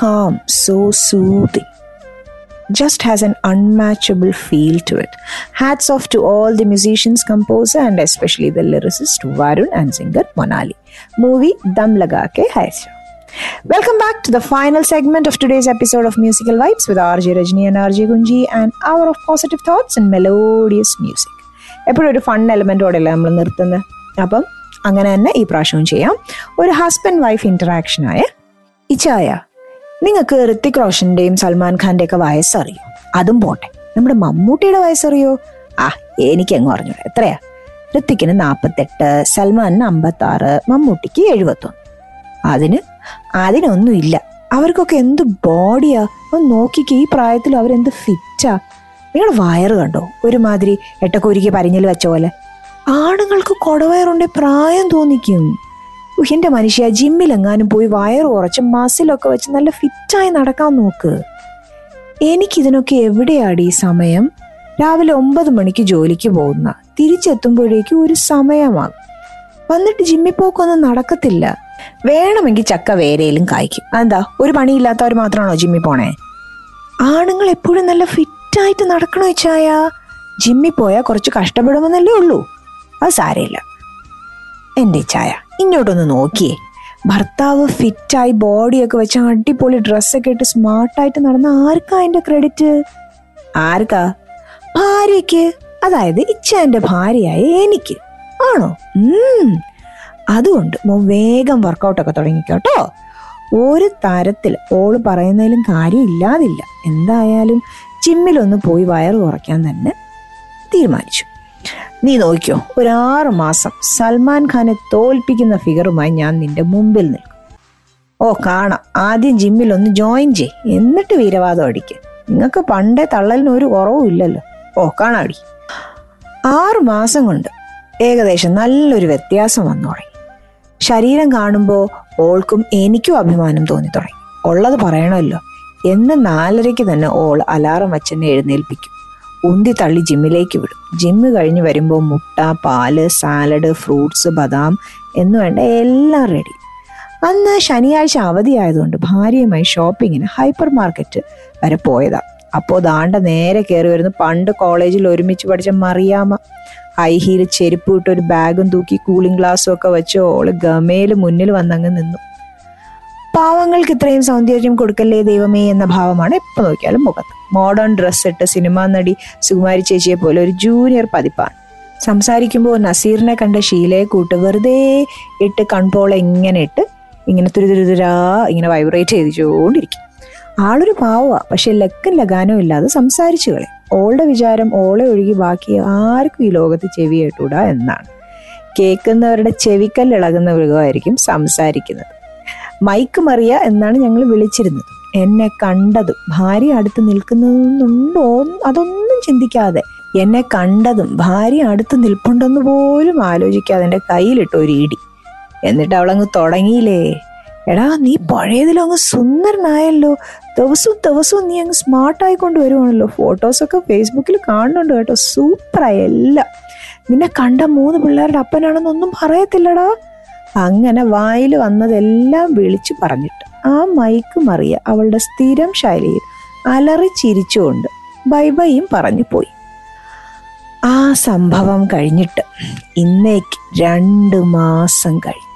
calm, so soothing. Just has an unmatchable feel to it. Hats off to all the musicians, composer, and especially the lyricist Varun and singer Monali. Movie Dam Laga Ke Hai. Welcome back to the final segment of today's episode of Musical Vibes with RJ Rajni and RJ Gunji, an hour of positive thoughts and melodious music. എപ്പോഴും ഒരു ഫൺ എലമെന്റോടെയല്ലേ നമ്മൾ നിർത്തുന്നത് അപ്പം അങ്ങനെ തന്നെ ഈ പ്രാവശ്യവും ചെയ്യാം ഒരു ഹസ്ബൻഡ് വൈഫ് ഇന്ററാക്ഷനായ ഇച്ചായ നിങ്ങൾക്ക് ഋത്തിക് റോഷന്റെയും സൽമാൻ ഖാന്റെ ഒക്കെ വയസ്സറിയോ അതും പോട്ടെ. നമ്മുടെ മമ്മൂട്ടിയുടെ വയസ്സറിയോ ആ എനിക്ക് അങ്ങ് അറിഞ്ഞൂടെ. എത്രയാ? ഋത്തിക്കിന് നാപ്പത്തെട്ട് സൽമാനിന് അമ്പത്തി ആറ് മമ്മൂട്ടിക്ക് എഴുപത്തൊന്ന്. അതിന് അതിനൊന്നും ഇല്ല. അവർക്കൊക്കെ എന്ത് ബോഡിയാ? ഒന്ന് നോക്കിക്ക് ഈ പ്രായത്തിൽ അവരെന്ത് ഫിറ്റാ? നിങ്ങൾ വയറ് കണ്ടോ? ഒരുമാതിരി എട്ടക്കുരുക്കി പരിഞ്ഞിൽ വെച്ച പോലെ. ആണുങ്ങൾക്ക് കൊടവയറുണ്ടെ പ്രായം തോന്നിക്കും. എന്റെ മനുഷ്യ ജിമ്മിലെങ്ങാനും പോയി വയർ ഉറച്ച് മസിലൊക്കെ വെച്ച് നല്ല ഫിറ്റായി നടക്കാൻ നോക്ക്. എനിക്കിതിനൊക്കെ എവിടെയാടി സമയം? രാവിലെ ഒമ്പത് മണിക്ക് ജോലിക്ക് പോകുന്ന. തിരിച്ചെത്തുമ്പോഴേക്കും ഒരു സമയമാകും വന്നിട്ട് ജിമ്മിൽ പോക്കൊന്നും നടക്കത്തില്ല. വേണമെങ്കിൽ ചക്ക വേരയിലും കായ്ക്കും. എന്താ ഒരു പണിയില്ലാത്തവർ മാത്രമാണോ ജിമ്മിൽ പോണേ? ആണുങ്ങൾ എപ്പോഴും നല്ല ഫിറ്റായിട്ട് നടക്കണോ ചായ? ജിമ്മിൽ പോയാൽ കുറച്ച് കഷ്ടപ്പെടുമെന്നല്ലേ ഉള്ളൂ. അത് സാരമില്ല. എന്റെ ചായ? ഇങ്ങോട്ടൊന്ന് നോക്കിയേ. ഭർത്താവ് ഫിറ്റായി ബോഡിയൊക്കെ വെച്ച് അടിപൊളി ഡ്രസ്സൊക്കെ ഇട്ട് സ്മാർട്ടായിട്ട് നടന്ന ആർക്കാ എന്റെ ക്രെഡിറ്റ്? ആർക്കാ? ഭാര്യയ്ക്ക്. അതായത് ഇച്ചാന്റെ ഭാര്യയായ എനിക്ക്. ആണോ? അതുകൊണ്ട് മോൻ വേഗം വർക്കൗട്ടൊക്കെ തുടങ്ങിക്കോട്ടോ. ഒരു തരത്തിൽ ഓൾ പറയുന്നതിലും കാര്യം ഇല്ലാതില്ല. എന്തായാലും ജിമ്മിലൊന്ന് പോയി വയറ് കുറയ്ക്കാൻ തന്നെ തീരുമാനിച്ചു. നീ നോക്കിയോ ഒരു ആറ് മാസം സൽമാൻ ഖാനെ തോൽപ്പിക്കുന്ന ഫിഗറുമായി ഞാൻ നിന്റെ മുമ്പിൽ നിൽക്കും. ഓ കാണാം. ആദ്യം ജിമ്മിൽ ഒന്ന് ജോയിൻ ചെയ് എന്നിട്ട് വീരവാദം അടിക്ക്. നിങ്ങൾക്ക് പണ്ടേ തള്ളലിന് ഒരു കുറവും ഇല്ലല്ലോ. ഓ കാണാടി ആറു മാസം കൊണ്ട് ഏകദേശം നല്ലൊരു വ്യത്യാസം വന്നു തുടങ്ങി. ശരീരം കാണുമ്പോൾ ഓൾക്കും എനിക്കും അഭിമാനം തോന്നി തുടങ്ങി. ഉള്ളത് പറയണമല്ലോ. എന്ന് നാലരയ്ക്ക് തന്നെ ഓൾ അലാറം വച്ചെന്നെ എഴുന്നേൽപ്പിക്കും. ഉന്തി തള്ളി ജിമ്മിലേക്ക് വിടും. ജിമ്മ് കഴിഞ്ഞ് വരുമ്പോൾ മുട്ട പാൽ സാലഡ് ഫ്രൂട്ട്സ് ബദാം എന്ന് വേണ്ട എല്ലാം റെഡി അന്ന് ശനിയാഴ്ച അവധിയായതുകൊണ്ട് ഭാര്യയുമായി ഷോപ്പിങ്ങിന് ഹൈപ്പർ മാർക്കറ്റ് വരെ പോയതാ. അപ്പോൾ ദാണ്ട നേരെ കയറി വരുന്നു. പണ്ട് കോളേജിൽ ഒരുമിച്ച് പഠിച്ച മറിയാമ്മ. ഹൈ ഹീൽ ചെരുപ്പ് ഇട്ട് ഒരു ബാഗും തൂക്കി കൂളിംഗ് ഗ്ലാസ്സും ഒക്കെ വെച്ച് ഓൾ ഗമയിൽ മുന്നിൽ വന്നങ്ങ് നിന്നു. പാവങ്ങൾക്ക് ഇത്രയും സൗന്ദര്യം കൊടുക്കല്ലേ ദൈവമേ എന്ന ഭാവമാണ് ഇപ്പൊ നോക്കിയാലും മുഖത്ത്. മോഡേൺ ഡ്രസ് ഇട്ട് സിനിമാ നടി സുകുമാരി ചേച്ചിയെ പോലെ ഒരു ജൂനിയർ പതിപ്പാണ്. സംസാരിക്കുമ്പോൾ നസീറിനെ കണ്ട ഷീലയെ കൂട്ട് വെറുതെ ഇട്ട് കൺപോള ഇങ്ങനെ ഇട്ട് ഇങ്ങനെ തുരുതുരുതുരാ ഇങ്ങനെ വൈബ്രേറ്റ് ചെയ്തിച്ചുകൊണ്ടിരിക്കും ആളൊരു പാവുക പക്ഷെ ലക്കും ലഗാനവും ഇല്ലാതെ സംസാരിച്ചു കളയും. ഓളുടെ വിചാരം ഓളെ ഒഴുകി ബാക്കി ആർക്കും ഈ ലോകത്ത് ചെവി കേട്ടൂടാ എന്നാണ്. കേൾക്കുന്നവരുടെ ചെവിക്കല്ലിളകുന്ന മൃഗമായിരിക്കും സംസാരിക്കുന്നത്. മൈക്ക് മറിയ എന്നാണ് ഞങ്ങൾ വിളിച്ചിരുന്നത്. എന്നെ കണ്ടതും ഭാര്യ അടുത്ത് നിൽക്കുന്നതെന്നുണ്ടോ അതൊന്നും ചിന്തിക്കാതെ എന്നെ കണ്ടതും ഭാര്യ അടുത്ത് നിൽപ്പുണ്ടെന്ന് പോലും ആലോചിക്കാതെ എന്റെ കയ്യിലിട്ട് ഒരു ഇടി. എന്നിട്ട് അവളങ്ങ് തുടങ്ങിയില്ലേ? എടാ നീ പഴയതിലും അങ്ങ് സുന്ദരനായല്ലോ. ദിവസവും ദിവസവും നീ അങ്ങ് സ്മാർട്ടായിക്കൊണ്ട് വരുവാണല്ലോ. ഫോട്ടോസൊക്കെ ഫേസ്ബുക്കിൽ കാണുന്നുണ്ട് കേട്ടോ. സൂപ്പറായി എല്ലാം. നിന്നെ കണ്ട മൂന്ന് പിള്ളേരുടെ അപ്പനാണെന്നൊന്നും പറയത്തില്ലടാ. അങ്ങനെ വായിൽ വന്നതെല്ലാം വിളിച്ചു പറഞ്ഞിട്ട് ആ മൈക്ക് മറിയ അവളുടെ സ്ഥിരം ശൈലിയിൽ അലറി ചിരിച്ചുകൊണ്ട് ബൈ ബൈയും പറഞ്ഞു പോയി. ആ സംഭവം കഴിഞ്ഞിട്ട് ഇന്നേക്ക് രണ്ട് മാസം കഴിഞ്ഞു.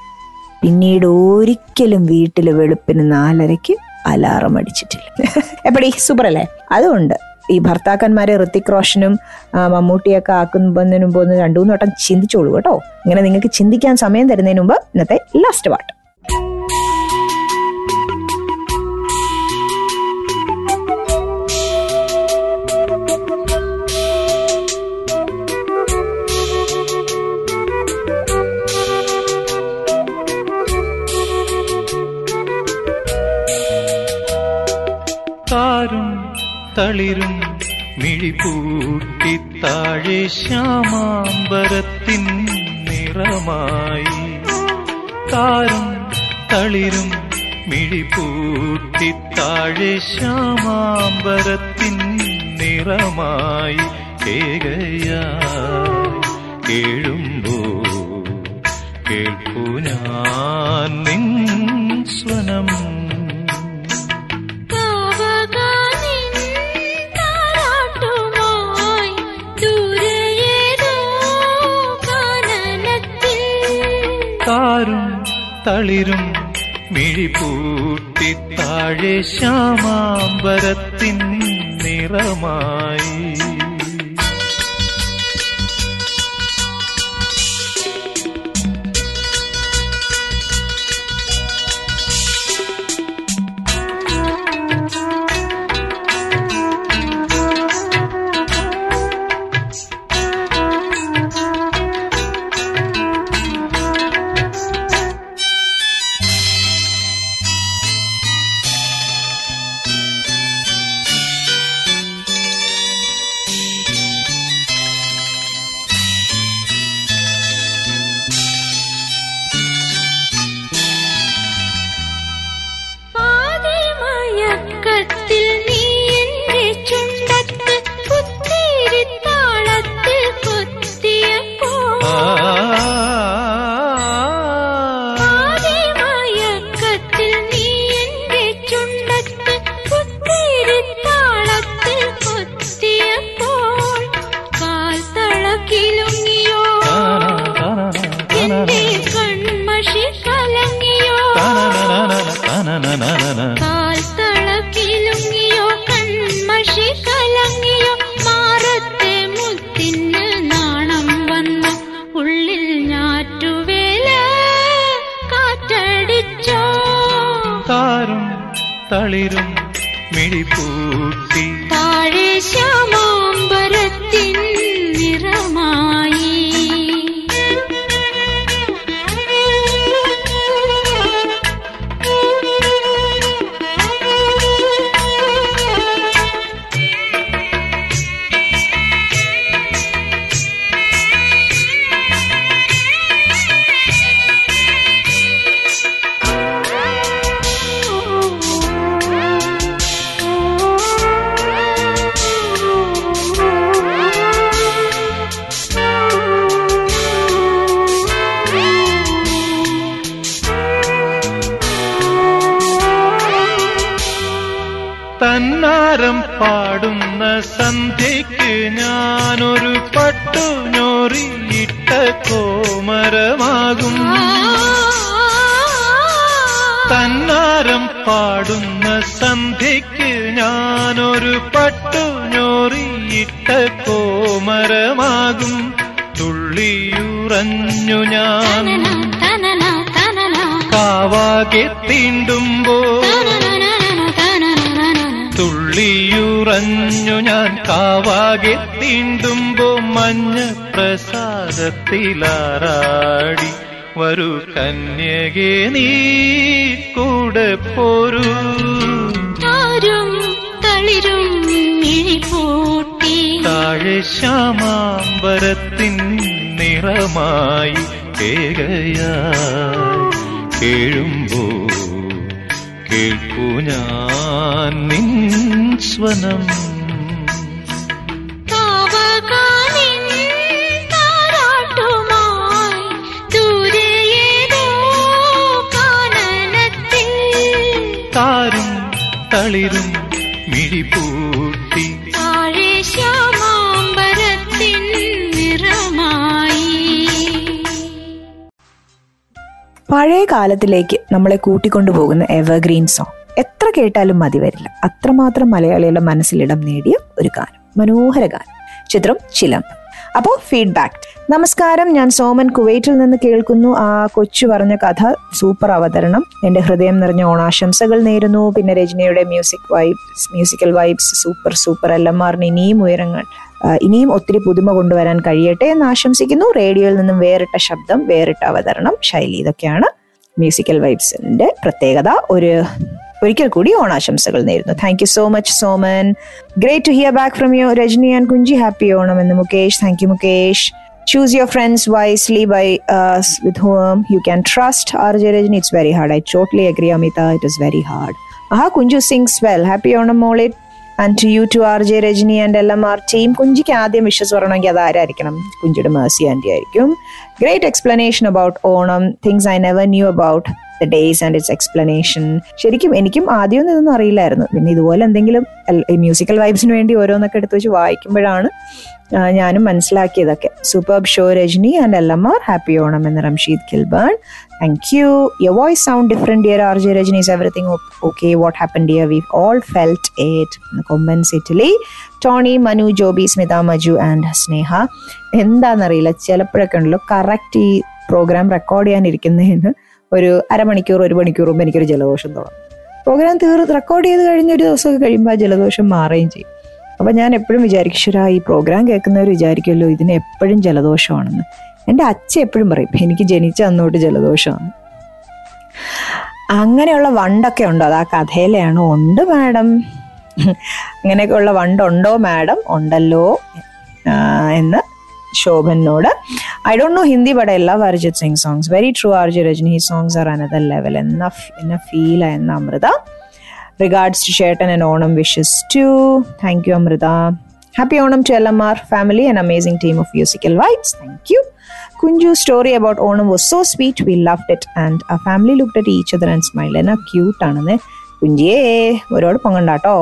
പിന്നീട് ഒരിക്കലും വീട്ടിൽ വെളുപ്പിന് നാലരയ്ക്ക് അലാറം അടിച്ചിട്ടില്ല എപ്പടി? സൂപ്പർ അല്ലേ അതുകൊണ്ട് ഈ ഭർത്താക്കന്മാരെ ഋത്തിക് റോഷനും മമ്മൂട്ടിയൊക്കെ ആക്കുന്നതിന് മുമ്പ് ഒന്ന് രണ്ടു മൂന്ന് വട്ടം ചിന്തിച്ചോളൂ കേട്ടോ. ഇങ്ങനെ നിങ്ങൾക്ക് ചിന്തിക്കാൻ സമയം തരുന്നതിന് മുമ്പ് ഇന്നത്തെ ലാസ്റ്റ് പാട്ട് തളിരും മിഴിപൂട്ടി താഴെ ശ്യാമാമ്പരത്തിൻ നിറമായി. താരും തളിരും മിഴിപൂട്ടി താഴെ ശ്യാമാമ്പരത്തിൻ നിറമായി. ഏകയായി കേഴുമ്പോ കേൾക്കൂ ഞാൻ നിൻ സ്വനം. തളിരും. മിഴിപൂട്ടി താഴെ ശ്യാമാമ്പരത്തിൻ നിറമായി. കാവാകെ തീണ്ടുമ്പോ മഞ്ഞ പ്രസാദത്തിലാറാടി. വരൂ കന്യകെ നീ കൂടെ പോരൂ. തളിരും മിഴിപൂട്ടി താഴെ ശ്യാമാമ്പരത്തിൻ നിറമായി ഏകയായി കേഴുമ്പോ കേൾക്കൂ ഞാൻ നിൻ സ്വനം. കാലത്തിലേക്ക് നമ്മളെ കൂട്ടിക്കൊണ്ടുപോകുന്ന എവർഗ്രീൻ സോങ് എത്ര കേട്ടാലും മതി വരില്ല. അത്രമാത്രം മലയാളികളുടെ മനസ്സിലിടം നേടിയ ഒരു ഗാനം. മനോഹര ഗാനം. ചിത്രം ചിലം അപ്പോൾ ഫീഡ്ബാക്ക് നമസ്കാരം ഞാൻ സോമൻ കുവൈറ്റിൽ നിന്ന് കേൾക്കുന്നു. ആ കൊച്ചു പറഞ്ഞ കഥ സൂപ്പർ അവതരണം. എന്റെ ഹൃദയം നിറഞ്ഞ ഓണാശംസകൾ നേരുന്നു. പിന്നെ രജനിയുടെ music vibes musical vibes super super L M ആറിന് ഇനിയും ഉയരങ്ങൾ ഇനിയും ഒത്തിരി പുതുമ കൊണ്ടുവരാൻ കഴിയട്ടെ എന്ന് ആശംസിക്കുന്നു. റേഡിയോയിൽ നിന്നും വേറിട്ട ശബ്ദം വേറിട്ട അവതരണം. ശൈലി ഇതൊക്കെയാണ് മ്യൂസിക്കൽ വൈബ്സിന്റെ പ്രത്യേകത ഒരു ഒരിക്കൽ കൂടി ഓണാശംസകൾ നേരുന്നു thank you so much Soman great to hear back from you Rajani and Kunchi happy Onam എന്ന് Mukesh thank you Mukesh choose your friends wisely by uh, with whom you can trust rj rajni it's very hard i totally agree amita it is very hard aha kunju sings well happy onam molit and to you to R J Rajani and L M R team കുഞ്ചിക്ക് ആദ്യം വിഷസ് പറയണമെങ്കിൽ അത് ആരായിരിക്കണം? കുഞ്ചിയുടെ മേഴ്സി ആന്റി ആയിരിക്കും. Great explanation about Onam things I never knew about the days and its explanation ശരിക്കും എനിക്കും ആദ്യമൊന്നും ഇതൊന്നും അറിയില്ലായിരുന്നു. പിന്നെ ഇതുപോലെ എന്തെങ്കിലും മ്യൂസിക്കൽ വൈബ്സിന് വേണ്ടി ഓരോന്നൊക്കെ എടുത്ത് വെച്ച് വായിക്കുമ്പോഴാണ് ഞാനും മനസ്സിലാക്കിയതൊക്കെ. Superb show Rajani and L M R happy Onam എന്ന് Ramsheed Kilburn thank you your voice sound different dear R J Rajani is everything okay what happen dear we all felt at Kombans Italy Tony Manu Joby Smitha Maju and Sneha എന്താണെന്നറിയില്ല ചിലപ്പോഴൊക്കെ ഉണ്ടല്ലോ കറക്റ്റ് ഈ പ്രോഗ്രാം റെക്കോർഡ് ചെയ്യാനിരിക്കുന്നതിന് ഒരു അരമണിക്കൂർ ഒരു മണിക്കൂർ മുമ്പ് എനിക്കൊരു ജലദോഷം തുടങ്ങും പ്രോഗ്രാം തീർ റെക്കോർഡ് ചെയ്ത് കഴിഞ്ഞ ഒരു ദിവസമൊക്കെ കഴിയുമ്പോൾ ആ ജലദോഷം മാറുകയും ചെയ്യും. അപ്പം ഞാൻ എപ്പോഴും വിചാരിക്കും ശരാ ഈ പ്രോഗ്രാം കേൾക്കുന്നവർ വിചാരിക്കുമല്ലോ ഇതിന് എപ്പോഴും ജലദോഷമാണെന്ന്. എന്റെ അച്ഛ എപ്പോഴും പറയും എനിക്ക് ജനിച്ച അന്നോട്ട് ജലദോഷമാണ്. അങ്ങനെയുള്ള വണ്ടൊക്കെ ഉണ്ടോ? അത് ആ കഥയിലാണ്? ഉണ്ട് മാഡം. അങ്ങനെയൊക്കെയുള്ള വണ്ടുണ്ടോ മാഡം? ഉണ്ടല്ലോ. എന്ന് ശോഭനോട്. I don't know Hindi but love Arijit Singh songs very true Arju Rajani songs are another level എന്ന എന്ന ഫീൽ എന്ന Amrita regards to ഷേട്ടൻ and Onam wishes too thank you Amritha happy Onam to L M R family and amazing team of musical vibes thank you Kunchu story about Onam was so sweet we loved it and a family look at each other and smile എന്നാ ക്യൂട്ട് ആണെന്ന് കുഞ്ചിയേ ഒരുപാട് പൊങ്ങണ്ടാട്ടോ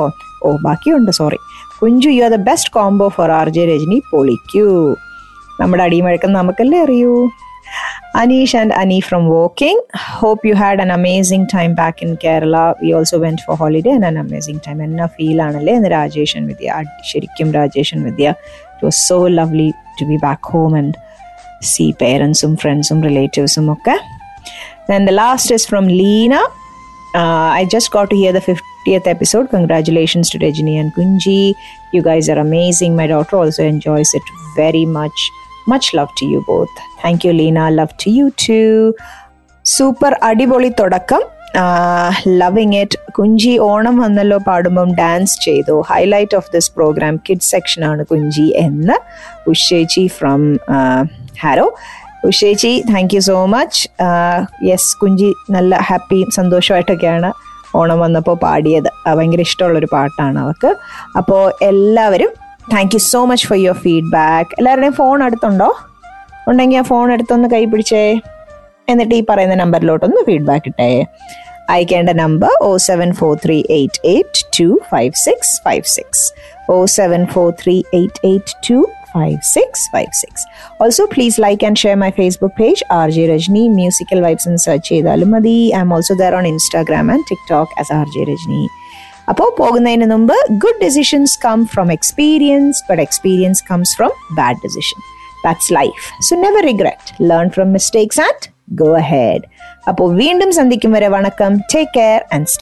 ഓ ബാക്കിയുണ്ട് sorry Kunchu you are the best combo for R J Rajani പൊളിക്കൂ നമ്മുടെ അടിമഴക്കം നമുക്കല്ലേ അറിയൂ Aneesh and Ani from Woking hope you had an amazing time back in Kerala we also went for holiday and an amazing time എന്നാ ഫീൽ ആണല്ലേ എന്ന് രാജേഷൻ വിദ്യ അടി- ശരിക്കും Rajeshan Vidya it was so lovely to be back home and see പേരൻസും ഫ്രണ്ട്സും റിലേറ്റീവ്സും ഒക്കെ Then the last is from Leena. Uh, I just got to hear the 50th episode. Congratulations to Rajini and Kunji. You guys are amazing. My daughter also enjoys it very much. Love to you both thank you Leena love to you too super അടിപൊളി തുടക്കം. ലവിങ് ഇറ്റ് കുഞ്ചി ഓണം വന്നല്ലോ പാടുമ്പം ഡാൻസ് ചെയ്തു. Highlight of this program kid section ആണ് കുഞ്ചി എന്ന്. ഉഷേച്ചി from Harrow ഉഷേച്ചി thank you so much yes Kunchi നല്ല ഹാപ്പി സന്തോഷമായിട്ടൊക്കെയാണ് ഓണം വന്നപ്പോൾ പാടിയത്. ഭയങ്കര ഇഷ്ടമുള്ളൊരു പാട്ടാണ് അവർക്ക് അപ്പോൾ എല്ലാവരും thank you so much for your feedback എല്ലാവരുടെയും ഫോൺ അടുത്തുണ്ടോ? ഉണ്ടെങ്കിൽ ആ ഫോൺ എടുത്തൊന്ന് കൈ പിടിച്ചേ. എന്നിട്ട് ഈ പറയുന്ന നമ്പറിലോട്ടൊന്ന് ഫീഡ്ബാക്ക് ഇട്ടേ. അയക്കേണ്ട number o seven four three eight eight two five six five six o seven four three eight eight two five six five six also please like and share my Facebook page R J Rajani musical vibes എന്ന് സെർച്ച് ചെയ്താലും മതി. I'm also there on Instagram and TikTok as R J Rajani അപ്പോൾ പോകുന്നതിന് മുമ്പ് good decisions come from experience but experience comes from bad decision that's life so never regret learn from mistakes and go head അപ്പോൾ വീണ്ടും സന്ധിക്കും വരെ വണക്കം. Take care and